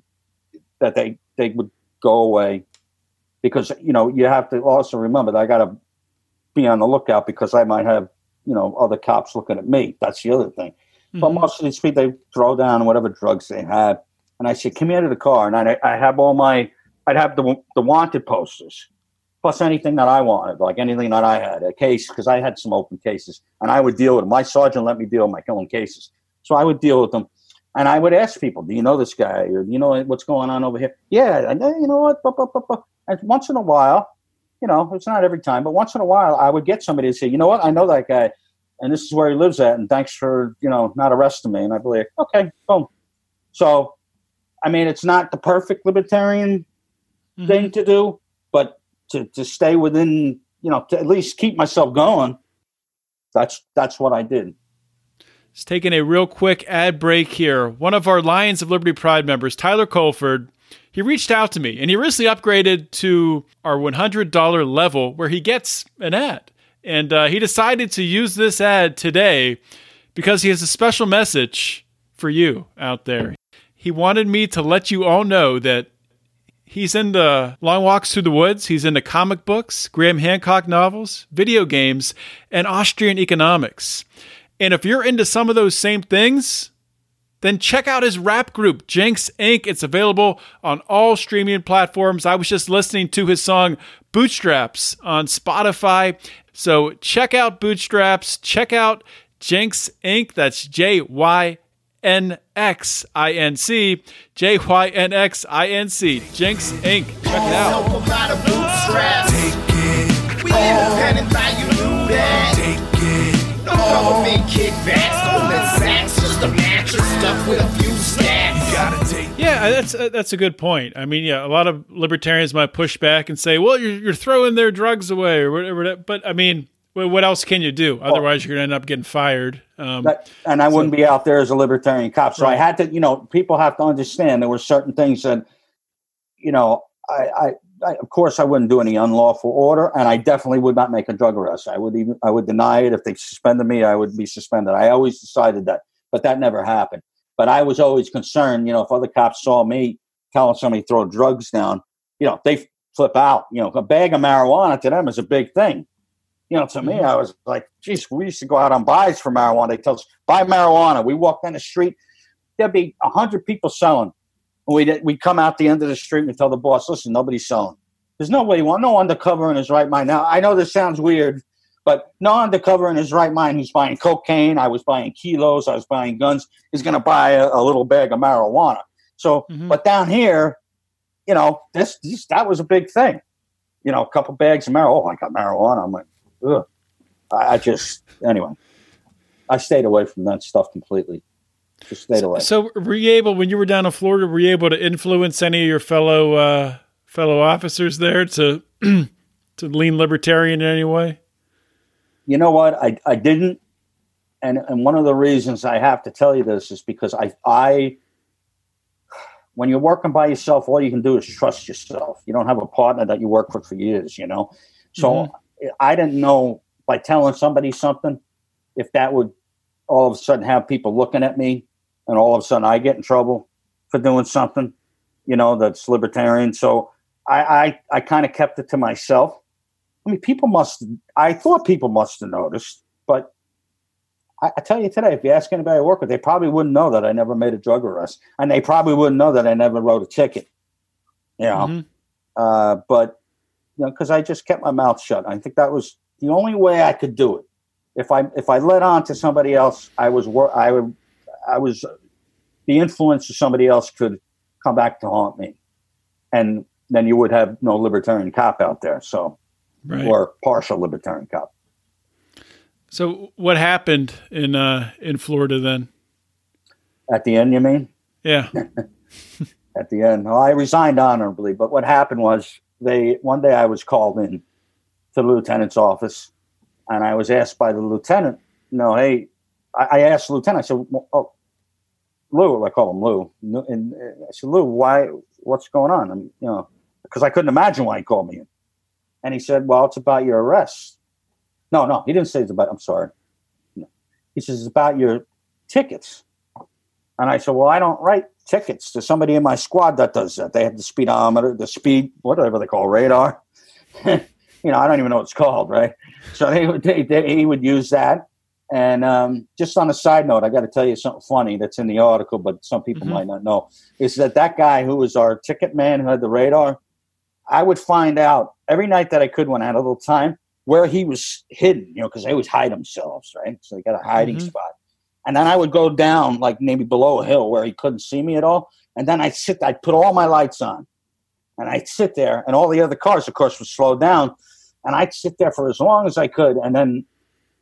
that, they, they would go away. Because, you know, you have to also remember that I got to be on the lookout because I might have, you know, other cops looking at me. That's the other thing. But Mhm. most of these people, they throw down whatever drugs they had. And I said, come out of the car. And I, I have all my, I'd have the, the wanted posters, plus anything that I wanted, like anything that I had, a case, because I had some open cases. And I would deal with them. My sergeant let me deal with my killing cases. So I would deal with them. And I would ask people, do you know this guy? Or do you know what's going on over here? Yeah. And you know what? Buh, buh, buh. And once in a while, you know, it's not every time, but once in a while, I would get somebody to say, you know what? I know that guy and this is where he lives at, and thanks for you know not arresting me. And I'd be like, okay, boom. So, I mean, it's not the perfect libertarian Mhm. thing to do, but to to stay within, you know, to at least keep myself going. That's that's what I did. Just taking a real quick ad break here. One of our Lions of Liberty Pride members, Tyler Colford, he reached out to me and he recently upgraded to our $100 level where he gets an ad. And uh, he decided to use this ad today because he has a special message for you out there. He wanted me to let you all know that He's into long walks through the woods. He's into comic books, Graham Hancock novels, video games, and Austrian economics. And if you're into some of those same things, then check out his rap group, Jynx Inc. It's available on all streaming platforms. I was just listening to his song Bootstraps on Spotify. So check out Bootstraps. Check out Jynx Inc. That's J Y N X I N C. J Y N X I N C. Jynx Inc. Check it out. Help by the bootstraps. We independent, now you knew that. No government kickbacks, stolen sacks, just a mattress stuffed with a few stacks. Yeah, that's uh, that's a good point. I mean, yeah, a lot of libertarians might push back and say, "Well, you're, you're throwing their drugs away," or whatever. But I mean, what else can you do? Otherwise, you're going to end up getting fired. Um, That, and I wouldn't be out there as a libertarian cop. So I had to, you know, people have to understand there were certain things that, you know, I, I, I, of course, I wouldn't do any unlawful order, and I definitely would not make a drug arrest. I would even, I would deny it if they suspended me. I would be suspended. I always decided that, but that never happened. But I was always concerned, you know, if other cops saw me telling somebody to throw drugs down, you know, they flip out. You know, a bag of marijuana to them is a big thing. You know, to me, mm-hmm. I was like, geez, we used to go out on buys for marijuana. They tell us, buy marijuana. We walk down the street, there'd be a hundred people selling. We'd, we'd come out the end of the street and tell the boss, listen, nobody's selling. There's no way, no undercover in his right mind. Now, I know this sounds weird, but no undercover in his right mind who's buying cocaine, I was buying kilos, I was buying guns, is going to buy a, a little bag of marijuana. So, Mhm. but down here, you know, this, this that was a big thing. You know, a couple bags of marijuana. Oh, I got marijuana. I'm like, ugh. I, I just, anyway, I stayed away from that stuff completely. Just stayed away. so, were you able when you were down in Florida? Were you able to influence any of your fellow uh, fellow officers there to [clears throat] to lean libertarian in any way? you know what I, I didn't and and one of the reasons i have to tell you this is because i i when you're working by yourself all you can do is trust yourself you don't have a partner that you work with for years you know so i didn't know by telling somebody something if that would all of a sudden have people looking at me and all of a sudden i get in trouble for doing something you know that's libertarian so i i, I kind of kept it to myself I mean, people must. I thought people must have noticed, but I, I tell you today, if you ask anybody I work with, they probably wouldn't know that I never made a drug arrest, and they probably wouldn't know that I never wrote a ticket. You know, Mhm. uh, but you know, because I just kept my mouth shut. I think that was the only way I could do it. If I if I let on to somebody else, I was wor- I would I was the influence of somebody else could come back to haunt me, and then you would have no libertarian cop out there. So Right. or partial libertarian cop. So, what happened in uh, in Florida then? At the end, you mean? Yeah. [laughs] [laughs] At the end, well, I resigned honorably. But what happened was, they one day I was called in to the lieutenant's office, and I was asked by the lieutenant, "No, hey, I, I asked the lieutenant. I said, well, "Oh, Lou, I call him Lou." And uh, I said, "Lou, why? What's going on?" And you know, because I couldn't imagine why he called me. And he said, "Well, it's about your arrest." No, no, he didn't say it's about. I'm sorry. No. He says it's about your tickets. And I said, "Well, I don't write tickets. There's somebody in my squad that does that. They have the speedometer, the speed, whatever they call radar. [laughs] you know, I don't even know what it's called, right? So they, they, they he would use that. And um, just on a side note, I got to tell you something funny that's in the article, but some people Mhm. might not know. Is that that guy who was our ticket man who had the radar? I would find out every night that I could when I had a little time where he was hidden, you know, because they always hide themselves, right? So they got a hiding Mhm. spot. And then I would go down, like maybe below a hill where he couldn't see me at all. And then I'd sit, I'd put all my lights on. And I'd sit there, and all the other cars, of course, would slow down. And I'd sit there for as long as I could. And then,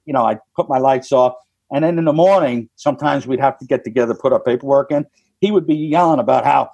you know, I'd put my lights off. And then in the morning, sometimes we'd have to get together, put our paperwork in. He would be yelling about how,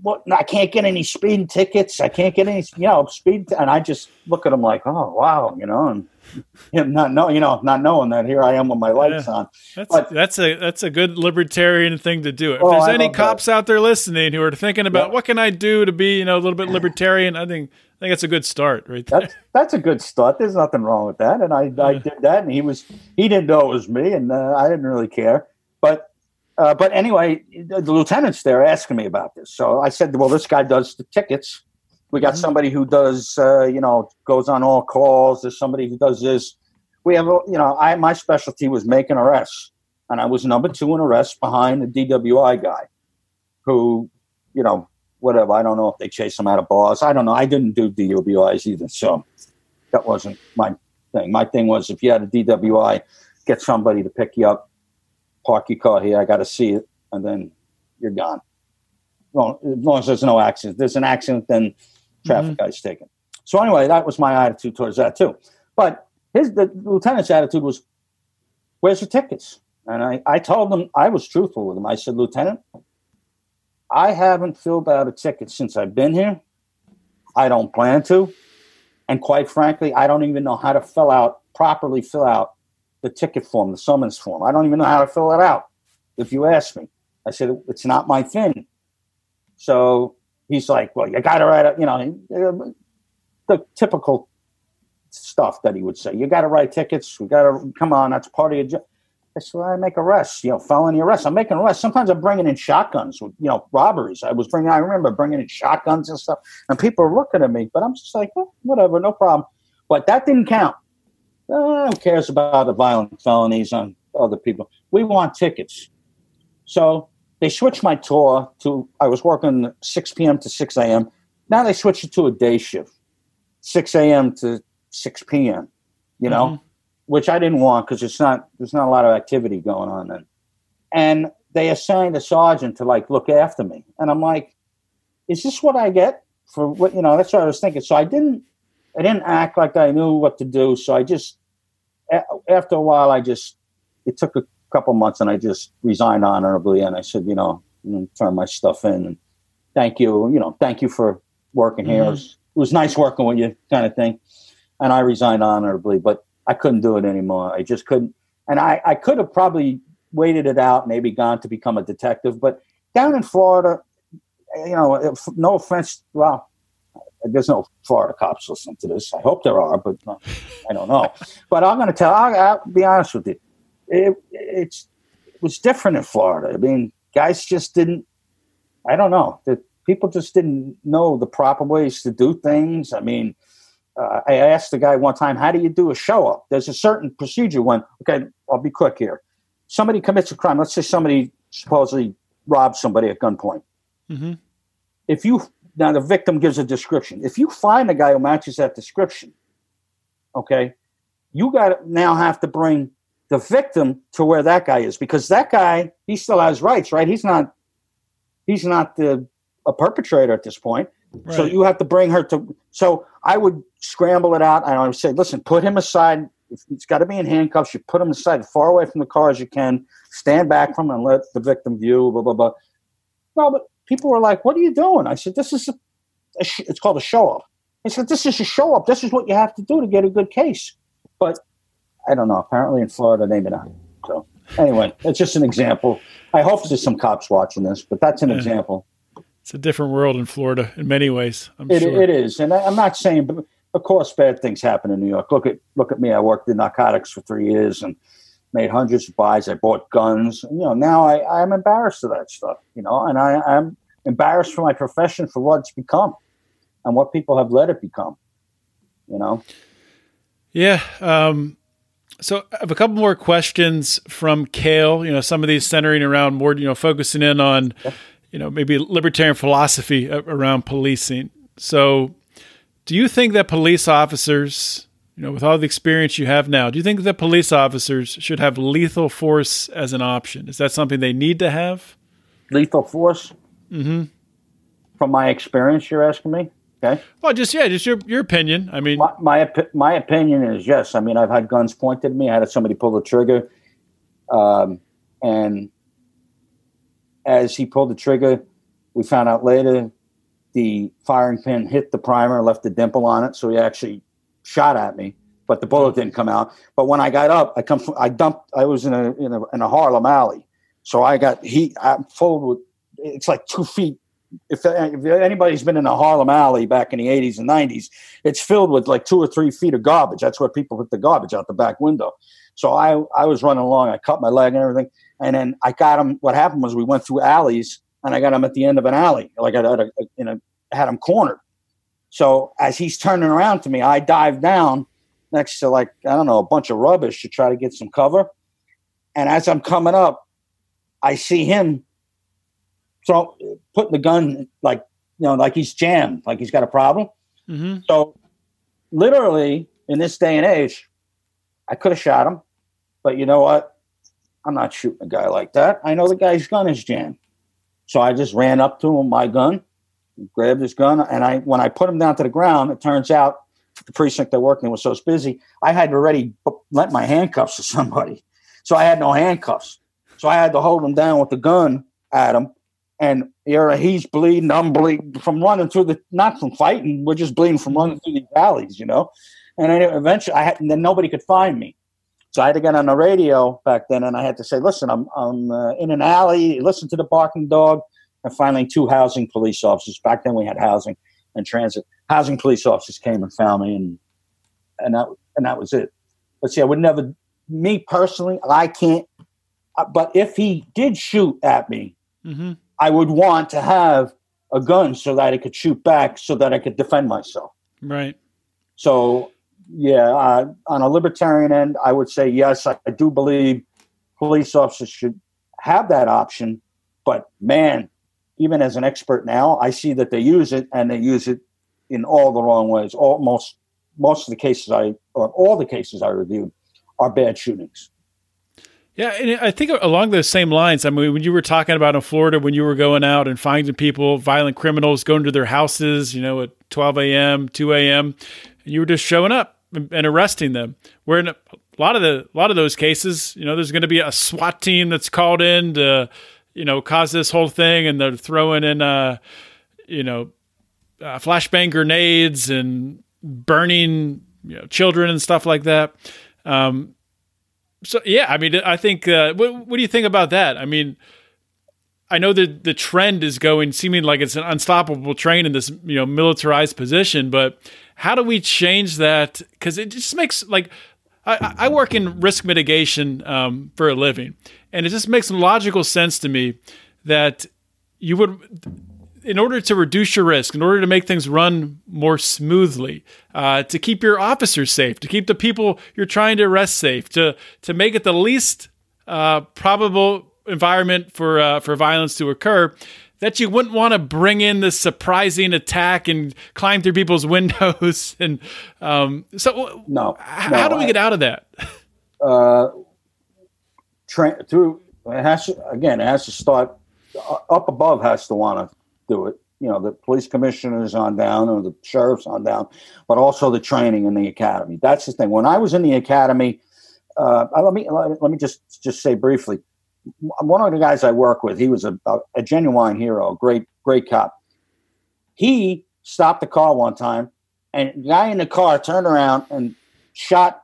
what, I can't get any speeding tickets. I can't get any, you know, speed. And I just look at him like, oh, wow, you know, and [laughs] know, not know, you know, not knowing that here I am with my lights Yeah. on. That's But- that's a that's a good libertarian thing to do. If Oh, there's I any love that. cops out there listening who are thinking about Yeah. what can I do to be you know a little bit libertarian, I think I think that's a good start right there. That's that's a good start. There's nothing wrong with that. And I, I did that, and he was he didn't know it was me, and uh, I didn't really care. But uh, but anyway, the, the lieutenant's there asking me about this. So I said, well, this guy does the tickets. We got Mhm. somebody who does uh, you know goes on all calls. There's somebody who does this. We have you know I my specialty was making arrests, and I was number two in arrests behind the DWI guy, who you know whatever. I don't know if they chase him out of bars. I don't know. I didn't do DWIs either, so that wasn't my thing. My thing was if you had a DWI, get somebody to pick you up, park your car here. I got to see it, and then you're gone. Well, as long as there's no accident. If there's an accident, then traffic mm-hmm. guy's taken. So anyway, that was my attitude towards that too. But his the lieutenant's attitude was, "Where's your tickets?" And I, I told him I was truthful with him. I said, Lieutenant, I haven't filled out a ticket since I've been here. I don't plan to. And quite frankly, I don't even know how to fill out, properly fill out the ticket form, the summons form. I don't even know how to fill it out, if you ask me. I said, it's not my thing. So he's like, well, you got to write, a, you know, the typical stuff that he would say. You got to write tickets. We got to, come on, that's part of your job. Said, well, I make arrests, you know, felony arrests. I'm making arrests. Sometimes I'm bringing in shotguns, with, you know, robberies. I was bringing, I remember bringing in shotguns and stuff, and people are looking at me, but I'm just like, whatever, no problem. But that didn't count. Uh, who cares about the violent felonies on other people? We want tickets. So they switched my tour to, I was working 6 p.m. to 6 a.m. Now they switched it to a day shift, 6 a.m. to 6 p.m., you know? Mhm. Which I didn't want because it's not there's not a lot of activity going on then. And they assigned a sergeant to like look after me, and I'm like, is this what I get for what you know? That's what I was thinking. So I didn't I didn't act like I knew what to do. So I just after a while I just it took a couple months and I just resigned honorably and I said you know turn my stuff in and thank you you know thank you for working here. It Mhm. was, it was nice working with you kind of thing. And I resigned honorably, but I couldn't do it anymore. I just couldn't. And I, I could have probably waited it out, maybe gone to become a detective. But down in Florida, you know, no offense, well, there's no Florida cops listening to this. I hope there are, but uh, I don't know. But I'm going to tell. I'll, I'll be honest with you. It, it's it was different in Florida. I mean, guys just didn't. I don't know. The people just didn't know the proper ways to do things. I mean, uh, I asked the guy one time, "How do you do a show up?" There's a certain procedure when. Okay, I'll be quick here. Somebody commits a crime. Let's say somebody supposedly robs somebody at gunpoint. Mhm. If you now the victim gives a description. If you find a guy who matches that description, okay, you got to now have to bring the victim to where that guy is because that guy he still has rights, right? He's not he's not the a perpetrator at this point. So you have to bring her to. So I would scramble it out, and I would say, "Listen, put him aside. If He's got to be in handcuffs. You put him aside, far away from the car as you can. Stand back from him and let the victim view." Blah blah blah. No, but people were like, "What are you doing?" I said, "This is a, a sh- it's called a show up." I said, "This is a show up. This is what you have to do to get a good case." But I don't know. Apparently, in Florida, maybe not. So anyway, it's just an example. I hope there's some cops watching this, but that's an Yeah. example. It's a different world in Florida in many ways. I'm It, sure. it is, and I'm not saying, but of course, bad things happen in New York. Look at look at me. I worked in narcotics for three years and made hundreds of buys. I bought guns. You know, now I, I'm embarrassed of that stuff. You know, and I, I'm embarrassed for my profession for what it's become and what people have let it become. You know, Yeah. Um, so I have a couple more questions from Kale. You know, some of these centering around more, you know, focusing in on, you know, maybe libertarian philosophy around policing. So, do you think that police officers, you know, with all the experience you have now, do you think that police officers should have lethal force as an option? Is that something they need to have? lethal force. Mm-hmm. From my experience, you're asking me. Okay. Well, just yeah, just your your opinion. I mean, My my, my opinion is yes. I mean, I've had guns pointed at me. I had somebody pull the trigger, um, and as he pulled the trigger, we found out later the firing pin hit the primer, left a dimple on it, so he actually shot at me. But the bullet didn't come out. But when I got up, I come from, I dumped. I was in a in a in a Harlem alley, so I got heat. I'm full with. It's like two feet if, if anybody's been in a Harlem alley back in the 80s and 90s, it's filled with like two or three feet of garbage. That's where people put the garbage out the back window. So I, I was running along. I cut my leg and everything. And then I got him. What happened was we went through alleys and I got him at the end of an alley. Like I had, a, in a, had him cornered. So as he's turning around to me, I dive down next to like, I don't know, a bunch of rubbish to try to get some cover. And as I'm coming up, I see him throw putting the gun like you know like he's jammed like he's got a problem mhm. so literally in this day and age i could have shot him but you know what i'm not shooting a guy like that. I know the guy's gun is jammed. So i just ran up to him my gun grabbed his gun and i when i put him down to the ground it turns out the precinct they're working was so busy i had already lent my handcuffs to somebody. So i had no handcuffs. So i had to hold him down with the gun at him and here he's bleeding, I'm bleeding from running through the not from fighting, we're just bleeding from running through these alleys, you know. And then eventually, I had, and then nobody could find me, so I had to get on the radio back then, and I had to say, "Listen, I'm I'm uh, in an alley. Listen to the barking dog." And finally, two housing police officers. Back then, we had housing and transit. Housing police officers came and found me, and and that and that was it. But see, I would never, me personally, I can't. uh, But if he did shoot at me, Mhm. I would want to have a gun so that I could shoot back, so that I could defend myself. right. So, yeah, uh, on a libertarian end, I would say yes. I, I do believe police officers should have that option. But man, even as an expert now, I see that they use it and they use it in all the wrong ways. Almost most of the cases I, or all the cases I reviewed, are bad shootings. Yeah, and I think along those same lines, I mean, when you were talking about in Florida, when you were going out and finding people, violent criminals, going to their houses, you know, at 12 a.m., 2 a.m., you were just showing up and, arresting them. Where in a lot of the a lot of those cases, you know, there's going to be a SWAT team that's called in to, you know, cause this whole thing, and they're throwing in, uh, you know, uh, flashbang grenades and burning you know, children and stuff like that. Um, so yeah, I mean, I think. Uh, what, what do you think about that? I mean, I know that the trend is going, seeming like it's an unstoppable train in this you know militarized position, but how do we change that? Because it just makes like I, I work in risk mitigation um, for a living, and it just makes logical sense to me that you would in order to reduce your risk, in order to make things run more smoothly, uh, to keep your officers safe, to keep the people you're trying to arrest safe, to to make it the least uh, probable environment for uh, for violence to occur, that you wouldn't want to bring in this surprising attack and climb through people's [laughs] windows. And um, so, No, h- no, how do we I- get out of that? [laughs] uh, tra- through it has to, again it has to start uh, up above has to want to do it you know the police commissioners on down or the sheriffs on down but also the training in the academy that's the thing when i was in the academy uh, let me let me just just say briefly one of the guys i work with he was a, a, a genuine hero great great cop he stopped the car one time and the guy in the car turned around and shot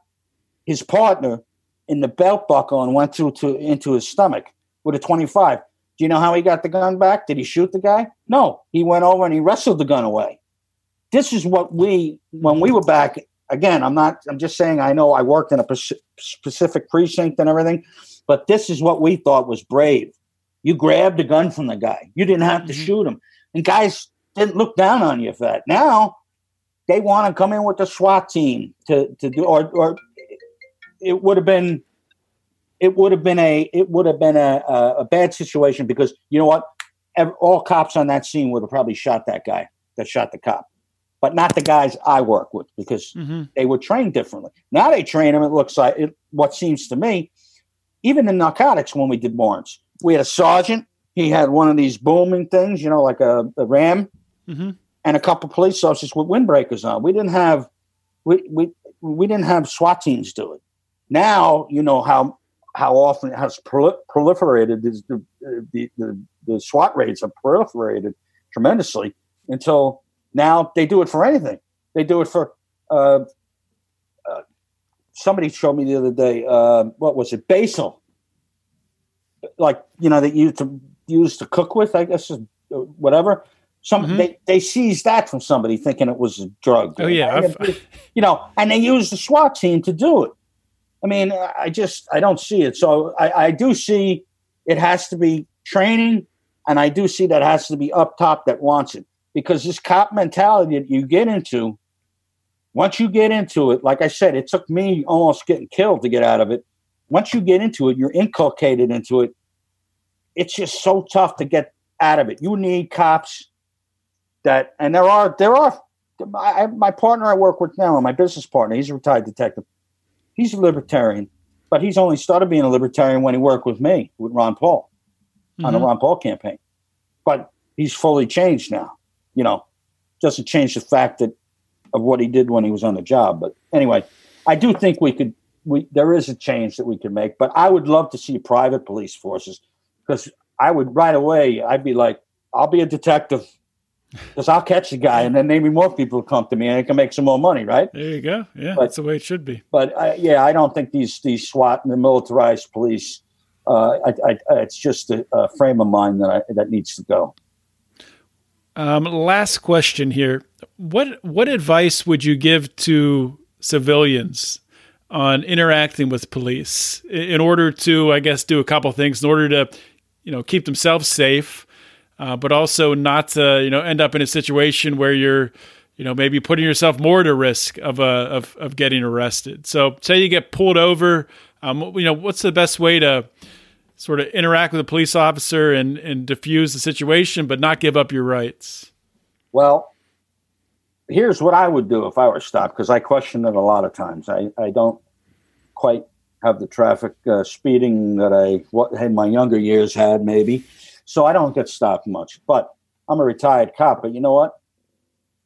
his partner in the belt buckle and went through to into his stomach with a 25. Do you know how he got the gun back? Did he shoot the guy? No, he went over and he wrestled the gun away. This is what we when we were back again. I'm not. I'm just saying. I know I worked in a specific precinct and everything, but this is what we thought was brave. You grabbed a gun from the guy. You didn't have to mm-hmm. shoot him, and guys didn't look down on you for that. Now they want to come in with the SWAT team to to do, or or it would have been it would have been a it would have been a, a, a bad situation because you know what all cops on that scene would have probably shot that guy that shot the cop but not the guys i work with because mm-hmm. they were trained differently now they train them it looks like it, what seems to me even in narcotics when we did warrants we had a sergeant he had one of these booming things you know like a, a ram mm-hmm. and a couple police officers with windbreakers on we didn't have we, we we didn't have swat teams do it now you know how how often it has proliferated. The, the, the, the SWAT raids have proliferated tremendously until now they do it for anything. They do it for uh, somebody showed me the other day. Uh, what was it? Basil, like you know, that you to use to cook with. I guess uh, whatever. Some mm-hmm. they they seized that from somebody thinking it was a drug. Oh yeah, you know, and they used the SWAT team to do it. I mean, I just I don't see it. So I, I do see it has to be training, and I do see that has to be up top that wants it because this cop mentality that you get into, once you get into it, like I said, it took me almost getting killed to get out of it. Once you get into it, you're inculcated into it. It's just so tough to get out of it. You need cops that, and there are there are. I, my partner I work with now, my business partner, he's a retired detective he's a libertarian, but he's only started being a libertarian when he worked with me, with Ron Paul, mm-hmm. on the mm-hmm. Ron Paul campaign. But he's fully changed now. You know, doesn't change the fact that of what he did when he was on the job. But anyway, I do think we could. We there is a change that we can make, but I would love to see private police forces because I would right away. I'd be like, I'll be a detective because I'll catch the guy, and then maybe more people will come to me, and I can make some more money, right? There you go. Yeah, but, that's the way it should be. But I, yeah, I don't think these these SWAT and the militarized police. Uh, I, I, it's just a, a, frame of mind that I, that needs to go. Um, last question here: what what advice would you give to civilians on interacting with police in order to, I guess, do a couple things in order to, you know, keep themselves safe? uh, but also not to you know end up in a situation where you're you know maybe putting yourself more at risk of uh, of of getting arrested. So say you get pulled over, um, you know what's the best way to sort of interact with a police officer and and diffuse the situation, but not give up your rights. Well, here's what I would do if I were stopped because I question it a lot of times. I I don't quite have the traffic uh, speeding that I what in my younger years had maybe. So I don't get stopped much, but I'm a retired cop. But you know what?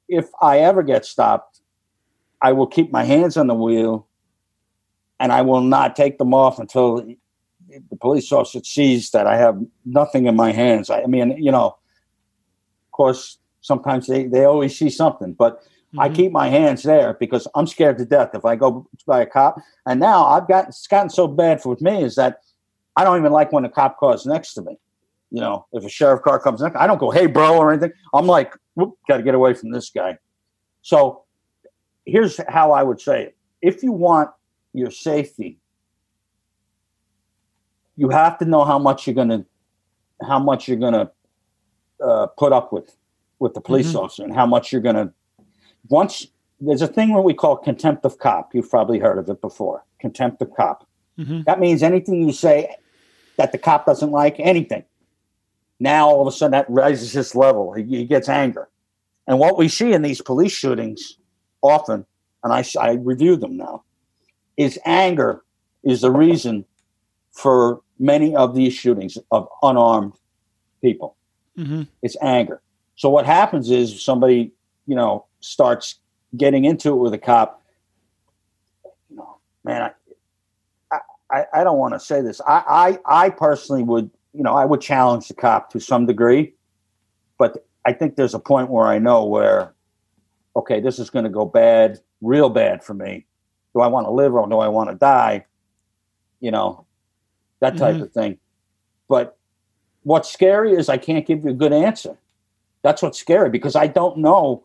If I ever get stopped, I will keep my hands on the wheel and I will not take them off until the police officer sees that I have nothing in my hands. I, mean, you know, of course, sometimes they, they always see something, but mm-hmm. I keep my hands there because I'm scared to death if I go by a cop. And now I've gotten, it's gotten so bad for, with me is that I don't even like when a cop car's next to me you know, if a sheriff car comes in, I don't go, hey, bro, or anything. I'm like, got to get away from this guy. So here's how I would say it. If you want your safety, you have to know how much you're going to, how much you're to uh, put up with, with the police mm-hmm. officer and how much you're going to, once there's a thing what we call contempt of cop. You've probably heard of it before. Contempt of cop. Mm-hmm. That means anything you say that the cop doesn't like, anything now all of a sudden that rises his level. He, he gets anger. And what we see in these police shootings often, and I, I review them now, is anger is the reason for many of these shootings of unarmed people. Mm-hmm. It's anger. So what happens is somebody, you know, starts getting into it with a cop. You know, man, I, I, I don't want to say this. I, I, I personally would you know, I would challenge the cop to some degree, but I think there's a point where I know where, okay, this is going to go bad, real bad for me. Do I want to live or do I want to die? you know, that type Mhm. of thing. But what's scary is I can't give you a good answer. That's what's scary because I don't know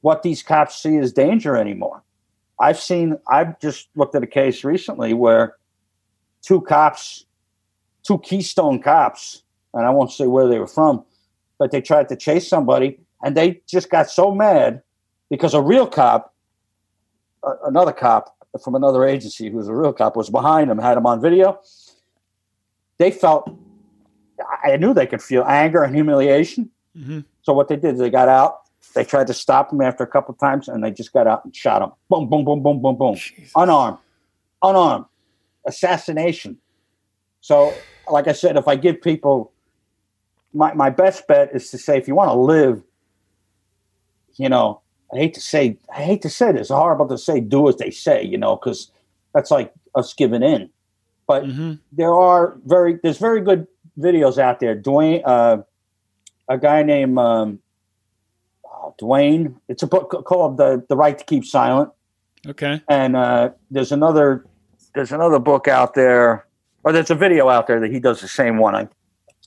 what these cops see as danger anymore. I've seen, I've just looked at a case recently where two cops, two Keystone cops, and I won't say where they were from, but they tried to chase somebody and they just got so mad because a real cop, uh, another cop from another agency who was a real cop was behind him, had him on video. They felt, I knew they could feel anger and humiliation. Mhm. So what they did is they got out. They tried to stop him after a couple of times, and they just got out and shot him. Boom, boom, boom, boom, boom, boom. Jesus. Unarmed, unarmed, assassination. So, like I said, if I give people my my best bet is to say, if you want to live, you know, I hate to say, I hate to say this. It's horrible to say, do as they say, you know, because that's like us giving in. But Mhm. there are very there's very good videos out there. Duane, uh, a guy named um, uh, Duane. It's a book called the the Right to Keep Silent, Okay. and uh, there's another there's another book out there, or there's a video out there that he does the same one. I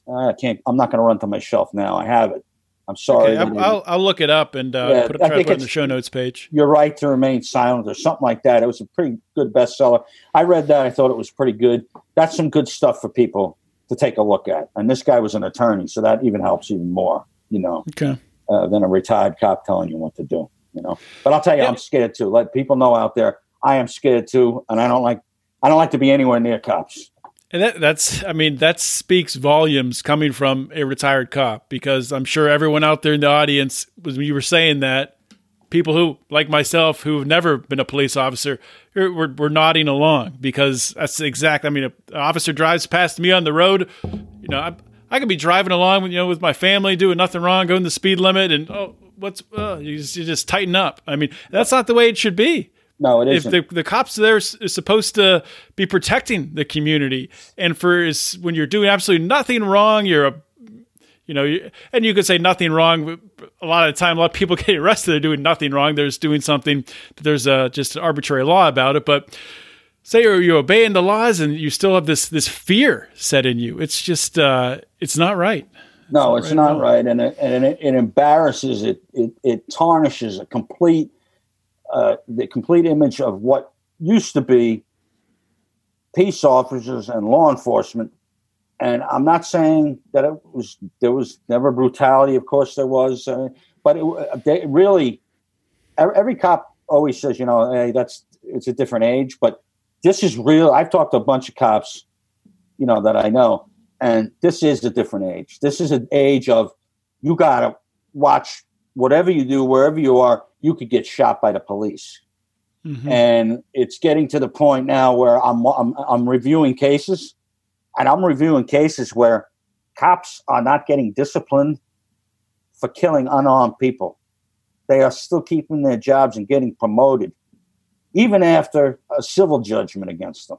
I can't. I'm not going to run to my shelf now. I have it. I'm sorry. Okay, I'll, I'll, I'll look it up and uh, Yeah, put it, try to put it in the show notes page. Your Right to Remain Silent or something like that. It was a pretty good bestseller. I read that. I thought it was pretty good. That's some good stuff for people to take a look at. And this guy was an attorney, so that even helps even more, you know, Okay. uh, than a retired cop telling you what to do, you know. But I'll tell you, Yeah. I'm scared too. Let people know out there, I am scared too, and I don't like I don't like to be anywhere near cops. And that, that's, I mean, that speaks volumes coming from a retired cop because I'm sure everyone out there in the audience, when you were saying that, people who, like myself, who've never been a police officer, were, were, were nodding along because that's exact. I mean, an officer drives past me on the road, you know, I, I could be driving along, with, you know, with my family, doing nothing wrong, going the speed limit, and oh, what's, uh, you, just, you just tighten up. I mean, that's not the way it should be No, it if the, the cops there is, supposed to be protecting the community and for is when you're doing absolutely nothing wrong you're a you know you, and you could say nothing wrong a lot of the time a lot of people [laughs] get arrested they're doing nothing wrong they're just doing something that there's a, just an arbitrary law about it but say you're, you're obeying the laws and you still have this this fear set in you it's just uh it's not right No, It's it's not not right right, and it, and it, it embarrasses it, it. It tarnishes a complete, uh, the complete image of what used to be peace officers and law enforcement. And I'm not saying that it was there was never brutality. Of course, there was, uh, but it, they really every, cop always says, you know, hey, that's it's a different age, but this is real. I've talked to a bunch of cops, you know, that I know, and this is a different age. This is an age of you got to watch whatever you do, wherever you are, you could get shot by the police. Mhm. And it's getting to the point now where I'm, I'm I'm reviewing cases, and I'm reviewing cases where cops are not getting disciplined for killing unarmed people. They are still keeping their jobs and getting promoted, even after a civil judgment against them.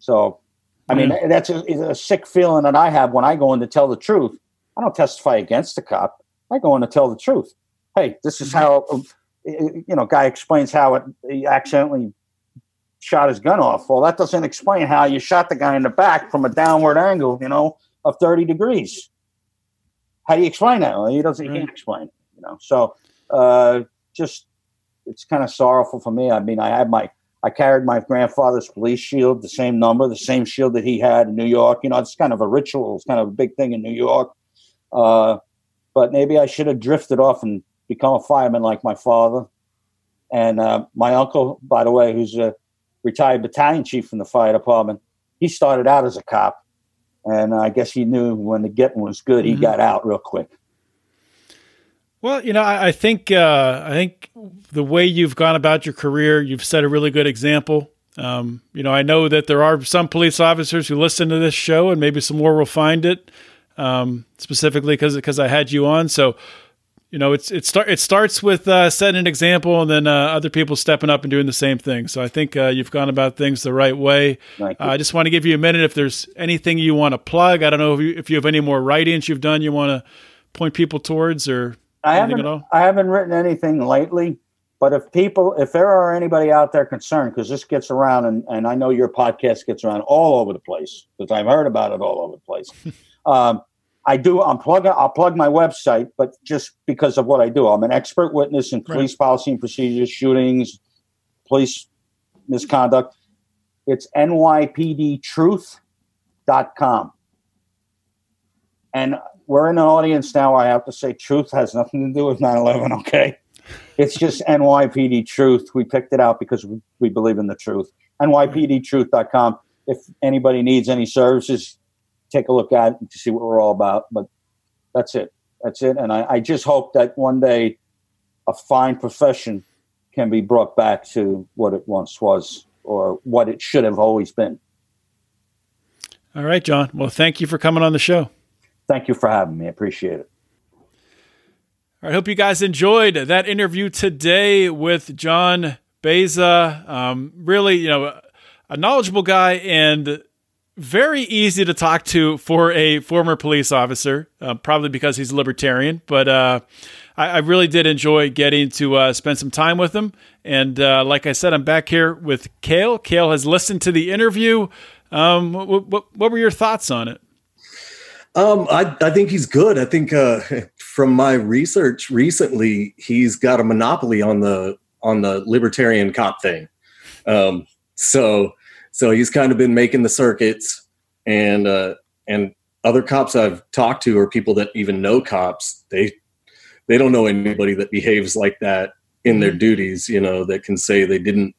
So, I mean, that's a, a sick feeling that I have when I go in to tell the truth. I don't testify against the cop. I go in to tell the truth. Hey, this is how, uh, you know, guy explains how it, he accidentally shot his gun off. Well, that doesn't explain how you shot the guy in the back from a downward angle, you know, of 30 degrees. How do you explain that? Well, he doesn't, he can't explain it, you know. So, uh, just, it's kind of sorrowful for me. I mean, I had my, I carried my grandfather's police shield, the same number, the same shield that he had in New York. You know, it's kind of a ritual. It's kind of a big thing in New York. Uh, but maybe I should have drifted off and become a fireman like my father. And uh, my uncle, by the way, who's a retired battalion chief in the fire department, he started out as a cop. And I guess he knew when the getting was good, he Mhm. got out real quick. Well, you know, I, I think uh, I think the way you've gone about your career, you've set a really good example. Um, you know, I know that there are some police officers who listen to this show, and maybe some more will find it um, specifically because because I had you on. So, you know, it's it start it starts with uh, setting an example, and then uh, other people stepping up and doing the same thing. So I think uh, you've gone about things the right way. Uh. I just want to give you a minute if there's anything you want to plug. I don't know if you, if you have any more writings you've done you want to point people towards or I haven't. I haven't written anything lately, But if people, if there are anybody out there concerned, because this gets around, and, and I know your podcast gets around all over the place, because I've heard about it all over the place. [laughs] um, I do. I'm plugging. I'll plug my website, but just because of what I do, I'm an expert witness in police right. policy and procedures, shootings, police misconduct. It's nypdtruth.com. And we're in an audience now. I have to say, truth has nothing to do with 9 11, okay? It's just NYPD Truth. We picked it out because we, we believe in the truth. NYPDtruth.com. If anybody needs any services, take a look at it to see what we're all about. But that's it. That's it. And I, I just hope that one day a fine profession can be brought back to what it once was or what it should have always been. All right, John. Well, thank you for coming on the show. Thank you for having me. I appreciate it. I hope you guys enjoyed that interview today with John Baeza. Um, really, you know, a knowledgeable guy and very easy to talk to for a former police officer, uh, probably because he's a libertarian. But uh, I, I, really did enjoy getting to uh, spend some time with him. And uh, like I said, I'm back here with Kale. Kale has listened to the interview. Um, what, what, what were your thoughts on it? Um, I, I think he's good. I think uh, [laughs] from my research recently, he's got a monopoly on the on the libertarian cop thing. Um, so so he's kind of been making the circuits, and uh, and other cops I've talked to are people that even know cops. They they don't know anybody that behaves like that in their mm-hmm. duties. You know that can say they didn't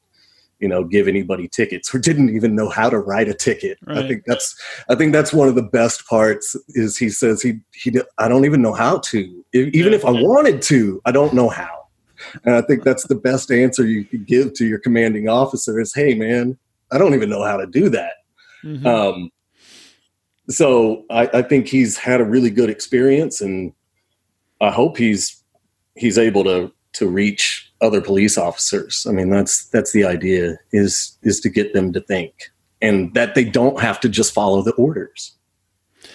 you know give anybody tickets or didn't even know how to write a ticket right. i think that's i think that's one of the best parts is he says he he i don't even know how to even if i wanted to i don't know how and i think that's the best answer you could give to your commanding officer is hey man i don't even know how to do that mm-hmm. um, so I, I think he's had a really good experience and i hope he's he's able to to reach other police officers. I mean, that's that's the idea is is to get them to think and that they don't have to just follow the orders.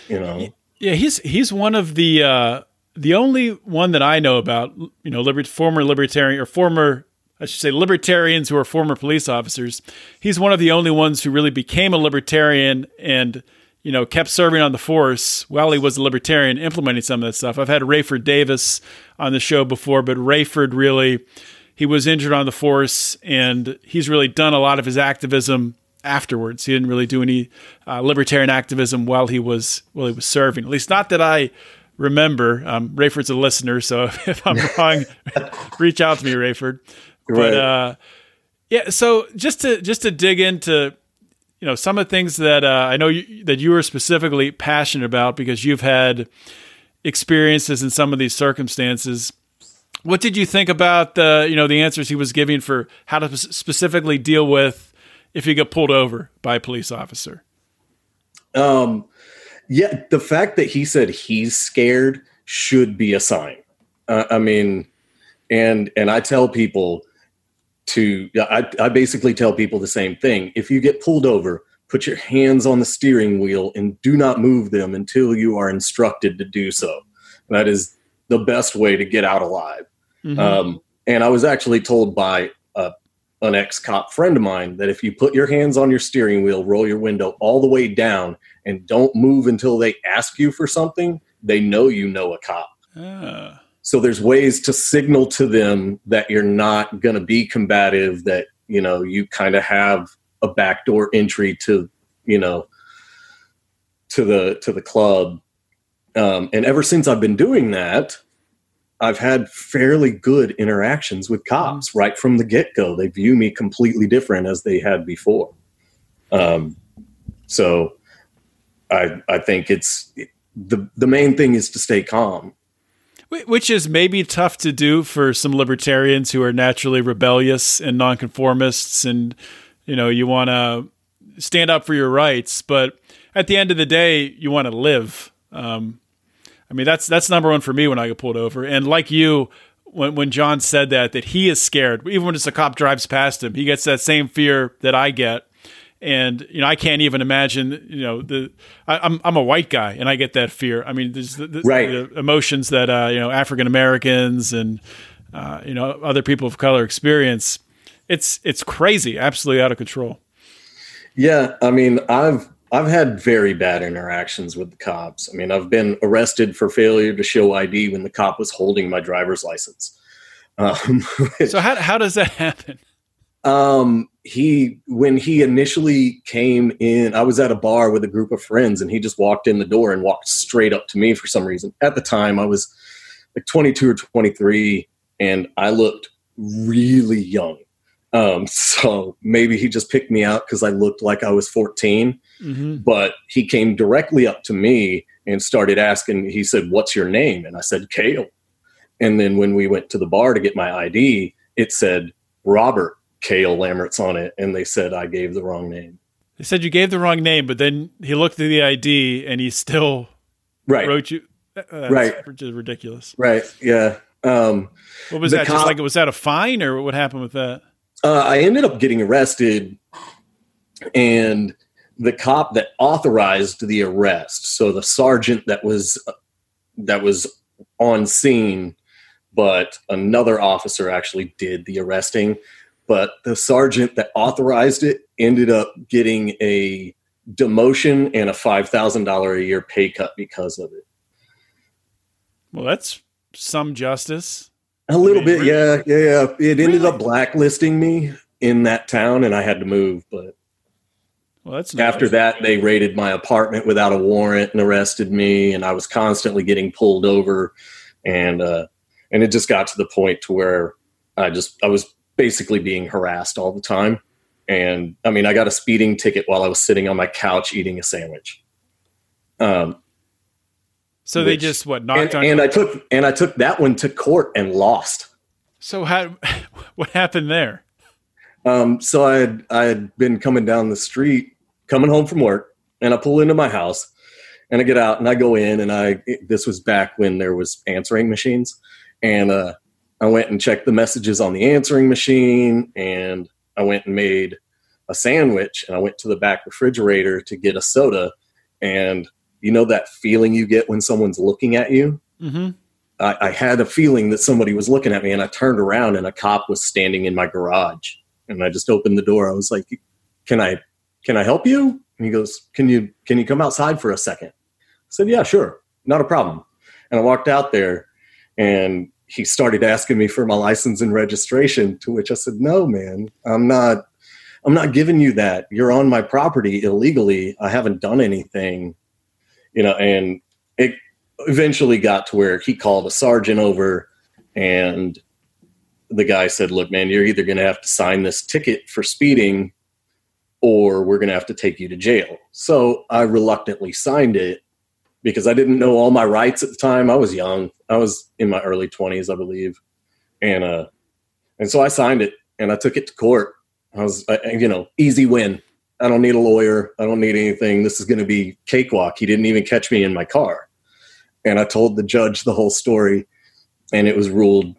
You know. Yeah, he's he's one of the uh the only one that I know about, you know, liber- former libertarian or former I should say libertarians who are former police officers. He's one of the only ones who really became a libertarian and you know, kept serving on the force while he was a libertarian, implementing some of that stuff. I've had Rayford Davis on the show before, but Rayford really, he was injured on the force, and he's really done a lot of his activism afterwards. He didn't really do any uh, libertarian activism while he was while he was serving. At least, not that I remember. Um, Rayford's a listener, so [laughs] if I'm [laughs] wrong, reach out to me, Rayford. Right. But uh, yeah, so just to just to dig into you know some of the things that uh, I know you, that you are specifically passionate about because you've had experiences in some of these circumstances. What did you think about the you know the answers he was giving for how to specifically deal with if you get pulled over by a police officer? Um, yeah, the fact that he said he's scared should be a sign. Uh, I mean, and and I tell people to I, I basically tell people the same thing if you get pulled over put your hands on the steering wheel and do not move them until you are instructed to do so that is the best way to get out alive mm-hmm. um, and i was actually told by a, an ex-cop friend of mine that if you put your hands on your steering wheel roll your window all the way down and don't move until they ask you for something they know you know a cop uh. So there's ways to signal to them that you're not going to be combative, that, you know, you kind of have a backdoor entry to, you know, to the to the club. Um, and ever since I've been doing that, I've had fairly good interactions with cops mm-hmm. right from the get go. They view me completely different as they had before. Um, so I I think it's the the main thing is to stay calm which is maybe tough to do for some libertarians who are naturally rebellious and nonconformists, and you know you want to stand up for your rights, but at the end of the day, you want to live. Um, I mean, that's that's number one for me when I get pulled over. And like you, when when John said that, that he is scared, even when just a cop drives past him, he gets that same fear that I get and you know I can't even imagine you know the I, am I'm, I'm a white guy and I get that fear. I mean, there's the, the, right. the emotions that uh, you know African Americans and uh, you know other people of color experience. It's it's crazy, absolutely out of control. Yeah, I mean, I've I've had very bad interactions with the cops. I mean, I've been arrested for failure to show ID when the cop was holding my driver's license. Um, [laughs] so how how does that [laughs] happen? Um, he when he initially came in, I was at a bar with a group of friends, and he just walked in the door and walked straight up to me for some reason. At the time, I was like 22 or 23, and I looked really young. Um, so maybe he just picked me out because I looked like I was 14. Mm-hmm. But he came directly up to me and started asking. He said, "What's your name?" And I said, "Kale." And then when we went to the bar to get my ID, it said Robert Kale Lammert's on it, and they said I gave the wrong name. They said you gave the wrong name, but then he looked at the ID and he still right. wrote you. Right, ridiculous. Right, yeah. Um, what was that? Just like was that a fine, or what happened with that? Uh, I ended up getting arrested, and the cop that authorized the arrest, so the sergeant that was that was on scene but another officer actually did the arresting. But the sergeant that authorized it ended up getting a demotion and a $5,000 a year pay cut because of it. Well, that's some justice. A little I mean, bit, really? yeah, yeah, yeah. It ended really? up blacklisting me in that town, and I had to move. But well, that's nice. after that, they raided my apartment without a warrant and arrested me, and I was constantly getting pulled over. And uh, and it just got to the point to where I just I was basically being harassed all the time. And I mean, I got a speeding ticket while I was sitting on my couch eating a sandwich. Um, so they just what knocked and, on, and I took and I took that one to court and lost. So how [laughs] what happened there? Um, so I had I had been coming down the street, coming home from work, and I pull into my house, and I get out and I go in, and I this was back when there was answering machines, and uh, I went and checked the messages on the answering machine, and I went and made a sandwich, and I went to the back refrigerator to get a soda, and you know that feeling you get when someone's looking at you. Mm-hmm. I, I had a feeling that somebody was looking at me, and I turned around, and a cop was standing in my garage, and I just opened the door. I was like, "Can I, can I help you?" And he goes, "Can you, can you come outside for a second? I said, "Yeah, sure, not a problem." And I walked out there, and he started asking me for my license and registration to which i said no man i'm not i'm not giving you that. You're on my property illegally. I haven't done anything you know and it eventually got to where he called a sergeant over and the guy said look man you're either going to have to sign this ticket for speeding or we're going to have to take you to jail. So i reluctantly signed it because I didn't know all my rights at the time. I was young. I was in my early 20s, I believe. And uh and so I signed it and I took it to court. I was you know, easy win. I don't need a lawyer. I don't need anything. This is going to be cakewalk. He didn't even catch me in my car. And I told the judge the whole story and it was ruled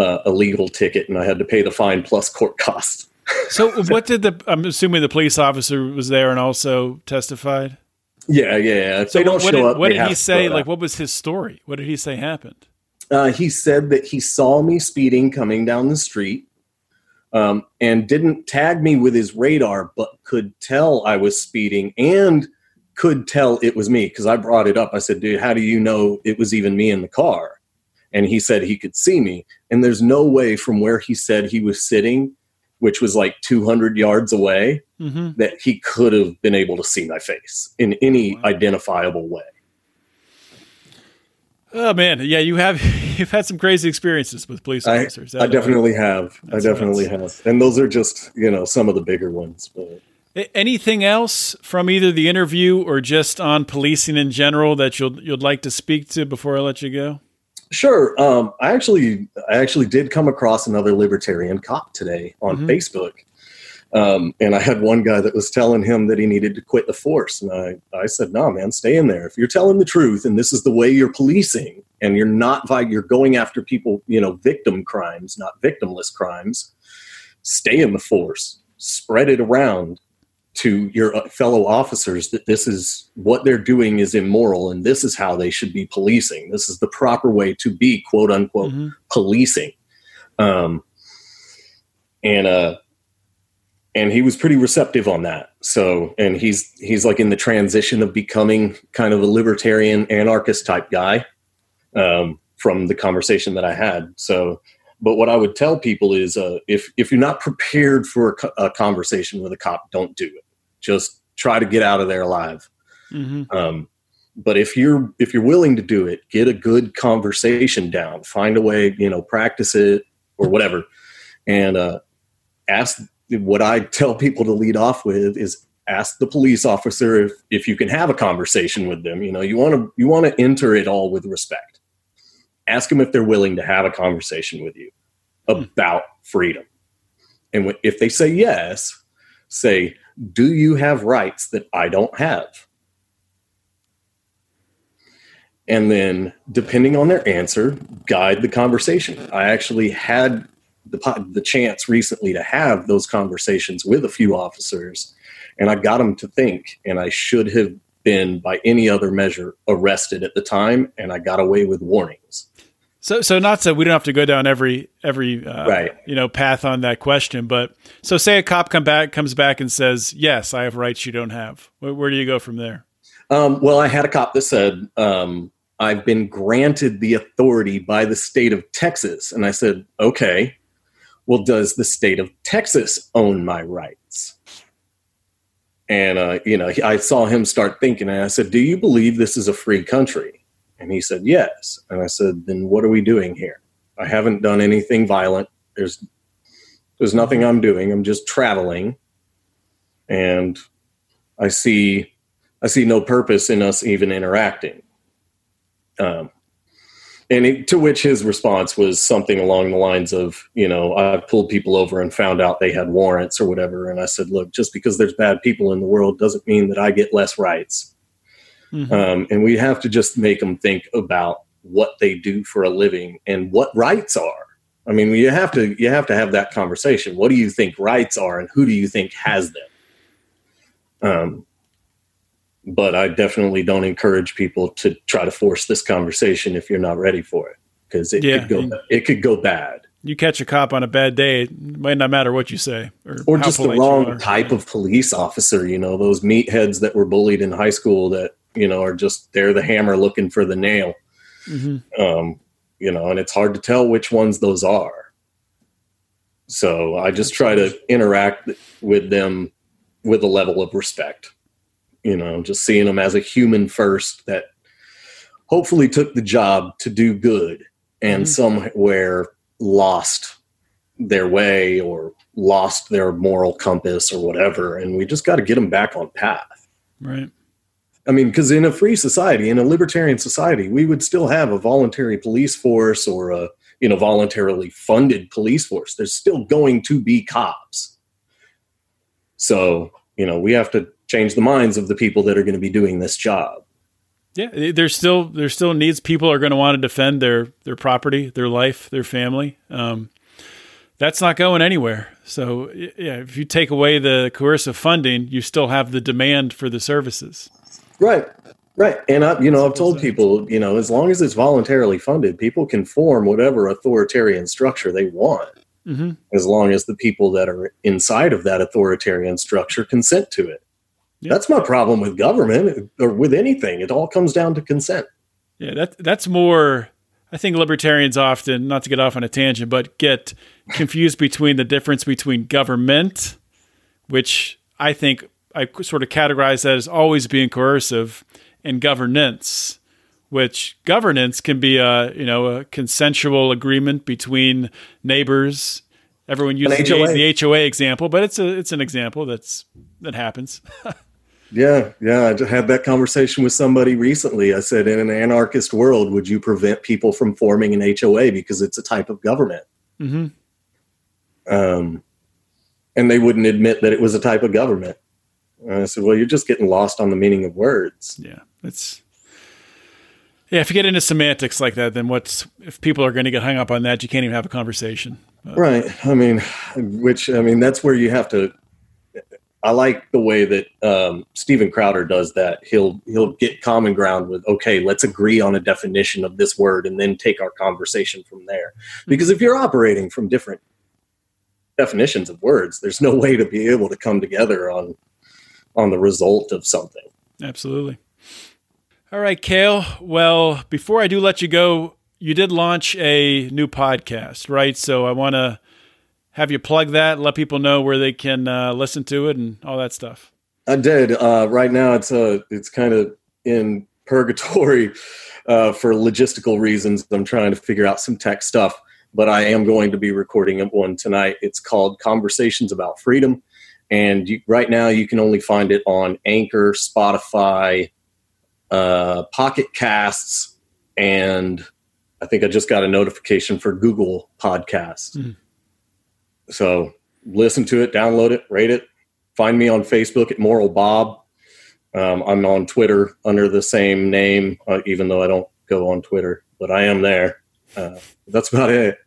uh, a legal ticket and I had to pay the fine plus court costs. so what did the I'm assuming the police officer was there and also testified? Yeah, yeah. yeah. If so they don't what show did, up, what did he say? Like, what was his story? What did he say happened? Uh, he said that he saw me speeding coming down the street um, and didn't tag me with his radar, but could tell I was speeding and could tell it was me because I brought it up. I said, dude, how do you know it was even me in the car? And he said he could see me. And there's no way from where he said he was sitting which was like 200 yards away, mm-hmm. that he could have been able to see my face in any wow. identifiable way. Oh man, yeah, you have [laughs] you've had some crazy experiences with police officers. I, I definitely have. I definitely have, and those are just you know some of the bigger ones. But anything else from either the interview or just on policing in general that you'll you'd like to speak to before I let you go? Sure. Um, I actually, I actually did come across another libertarian cop today on mm-hmm. Facebook, um, and I had one guy that was telling him that he needed to quit the force, and I, I said, "No, man, stay in there. If you're telling the truth, and this is the way you're policing, and you're not, you're going after people, you know, victim crimes, not victimless crimes. Stay in the force. Spread it around to your uh, fellow officers that this is what they're doing is immoral and this is how they should be policing. This is the proper way to be quote unquote mm-hmm. policing. Um, and uh, and he was pretty receptive on that. So, and he's he's like in the transition of becoming kind of a libertarian anarchist type guy um, from the conversation that I had. So, but what I would tell people is, uh, if if you're not prepared for a, co- a, conversation with a cop, don't do it. Just try to get out of there alive. Mm-hmm. Um, but if you're if you're willing to do it, get a good conversation down. Find a way, you know, practice it or whatever, and uh, ask what I tell people to lead off with is ask the police officer if, if you can have a conversation with them. You know, you want to you want to enter it all with respect. Ask them if they're willing to have a conversation with you about freedom. And if they say yes, say, "Do you have rights that I don't have?" And then, depending on their answer, guide the conversation. I actually had the, the chance recently to have those conversations with a few officers, and I got them to think. And I should have been, by any other measure, arrested at the time, and I got away with warnings. So, so not so we don't have to go down every every uh, right. you know path on that question, but so say a cop come back comes back and says, "Yes, I have rights you don't have." Where, where do you go from there? Um, well, I had a cop that said, um, "I've been granted the authority by the state of Texas," and I said, "Okay." Well, does the state of Texas own my rights? And, uh, you know, I saw him start thinking, and I said, Do you believe this is a free country? And he said, Yes. And I said, Then what are we doing here? I haven't done anything violent. There's, there's nothing I'm doing. I'm just traveling. And I see, I see no purpose in us even interacting. Um, and it, to which his response was something along the lines of, you know, I pulled people over and found out they had warrants or whatever. And I said, look, just because there's bad people in the world doesn't mean that I get less rights. Mm-hmm. Um, and we have to just make them think about what they do for a living and what rights are. I mean, you have to you have to have that conversation. What do you think rights are, and who do you think has them? Um, but I definitely don't encourage people to try to force this conversation if you're not ready for it because it yeah, could go it could go bad. You catch a cop on a bad day, it might not matter what you say, or, or just the wrong type of police officer. You know, those meatheads that were bullied in high school that you know are just they're the hammer looking for the nail. Mm-hmm. Um, you know, and it's hard to tell which ones those are. So I just try to interact with them with a level of respect you know, just seeing them as a human first that hopefully took the job to do good and mm-hmm. somewhere lost their way or lost their moral compass or whatever. And we just got to get them back on path. Right. I mean, because in a free society, in a libertarian society, we would still have a voluntary police force or a you know voluntarily funded police force. There's still going to be cops. So you know we have to change the minds of the people that are going to be doing this job. Yeah, there's still there's still needs. People are going to want to defend their their property, their life, their family. Um, that's not going anywhere. So yeah, if you take away the coercive funding, you still have the demand for the services. Right, right. And I, you know, I've told people, you know, as long as it's voluntarily funded, people can form whatever authoritarian structure they want, mm-hmm. as long as the people that are inside of that authoritarian structure consent to it. Yeah. That's my problem with government or with anything. It all comes down to consent. Yeah, that that's more. I think libertarians often, not to get off on a tangent, but get confused between the difference between government, which I think I sort of categorize that as always being coercive, and governance, which governance can be a you know a consensual agreement between neighbors. Everyone uses the, the HOA example, but it's a it's an example that's that happens. [laughs] Yeah, yeah. I had that conversation with somebody recently. I said, in an anarchist world, would you prevent people from forming an HOA because it's a type of government? Mm-hmm. Um, and they wouldn't admit that it was a type of government. And I said, well, you're just getting lost on the meaning of words. Yeah, it's. Yeah, if you get into semantics like that, then what's if people are going to get hung up on that, you can't even have a conversation. But. Right. I mean, which I mean, that's where you have to I like the way that um, Steven Crowder does that. He'll he'll get common ground with okay, let's agree on a definition of this word, and then take our conversation from there. Because if you're operating from different definitions of words, there's no way to be able to come together on on the result of something. Absolutely. All right, Kale. Well, before I do let you go, you did launch a new podcast, right? So I want to have you plug that, let people know where they can uh, listen to it and all that stuff. I did. Uh, right now, it's uh, it's kind of in purgatory [laughs] uh, for logistical reasons. I'm trying to figure out some tech stuff, but I am going to be recording one tonight. It's called Conversations About Freedom, and you, right now you can only find it on Anchor, Spotify, uh, Pocket Casts, and I think I just got a notification for Google Podcasts. Mm. So listen to it, download it, rate it. Find me on Facebook at Moral Bob. Um, I'm on Twitter under the same name, uh, even though I don't go on Twitter, but I am there. Uh, that's about it.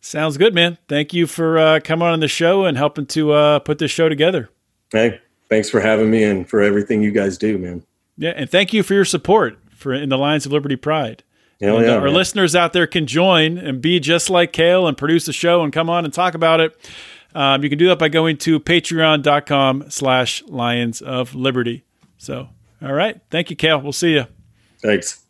Sounds good, man. Thank you for uh, coming on the show and helping to uh, put this show together. Hey, thanks for having me and for everything you guys do, man. Yeah, and thank you for your support for in the Lions of Liberty Pride. Hell and, yeah, uh, our man. listeners out there can join and be just like Kale and produce a show and come on and talk about it. Um, you can do that by going to patreon.com slash lions of liberty. So, all right. Thank you, Kale. We'll see you. Thanks.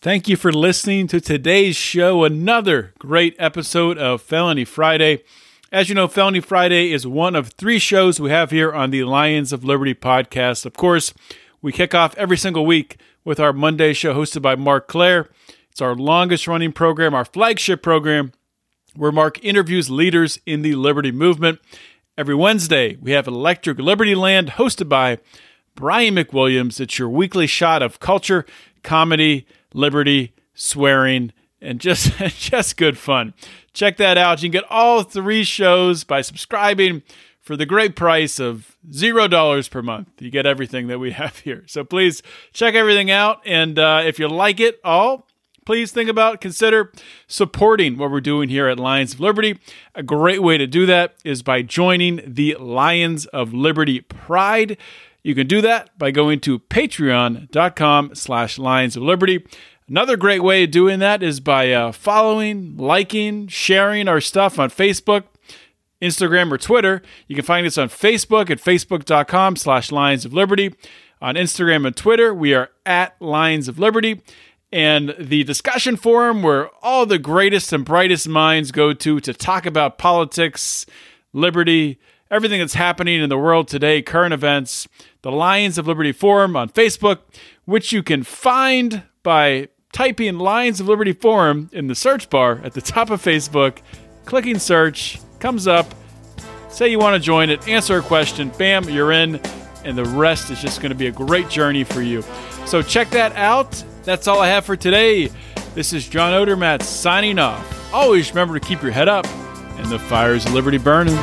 Thank you for listening to today's show. Another great episode of Felony Friday. As you know, Felony Friday is one of three shows we have here on the Lions of Liberty podcast. Of course, we kick off every single week with our Monday show hosted by Marc Clair. It's our longest running program, our flagship program, where Mark interviews leaders in the Liberty movement. Every Wednesday, we have Electric Liberty Land hosted by Brian McWilliams. It's your weekly shot of culture, comedy, liberty, swearing, and just [laughs] just good fun. Check that out. You can get all three shows by subscribing for the great price of zero dollars per month. You get everything that we [laughs] have here. So please check everything out, and uh, if you like it all, please think about consider supporting what we're doing here at Lions of Liberty. A great way to do that is by joining the Lions of Liberty Pride. You can do that by going to patreon.com slash lions of liberty. Another great way of doing that is by uh, following, liking, sharing our stuff on Facebook, Instagram, or Twitter. You can find us on Facebook at facebook.com slash lions of liberty. On Instagram and Twitter, we are at Lions of Liberty. And the discussion forum where all the greatest and brightest minds go to to talk about politics, liberty, everything that's happening in the world today, current events, the Lions of Liberty Forum on Facebook, which you can find by typing Lions of Liberty Forum in the search bar at the top of Facebook, clicking search, comes up, say you want to join it, answer a question, bam, you're in, and the rest is just going to be a great journey for you. So check that out. That's all I have for today. This is John Odermatt signing off. Always remember to keep your head up and the fires of liberty burning.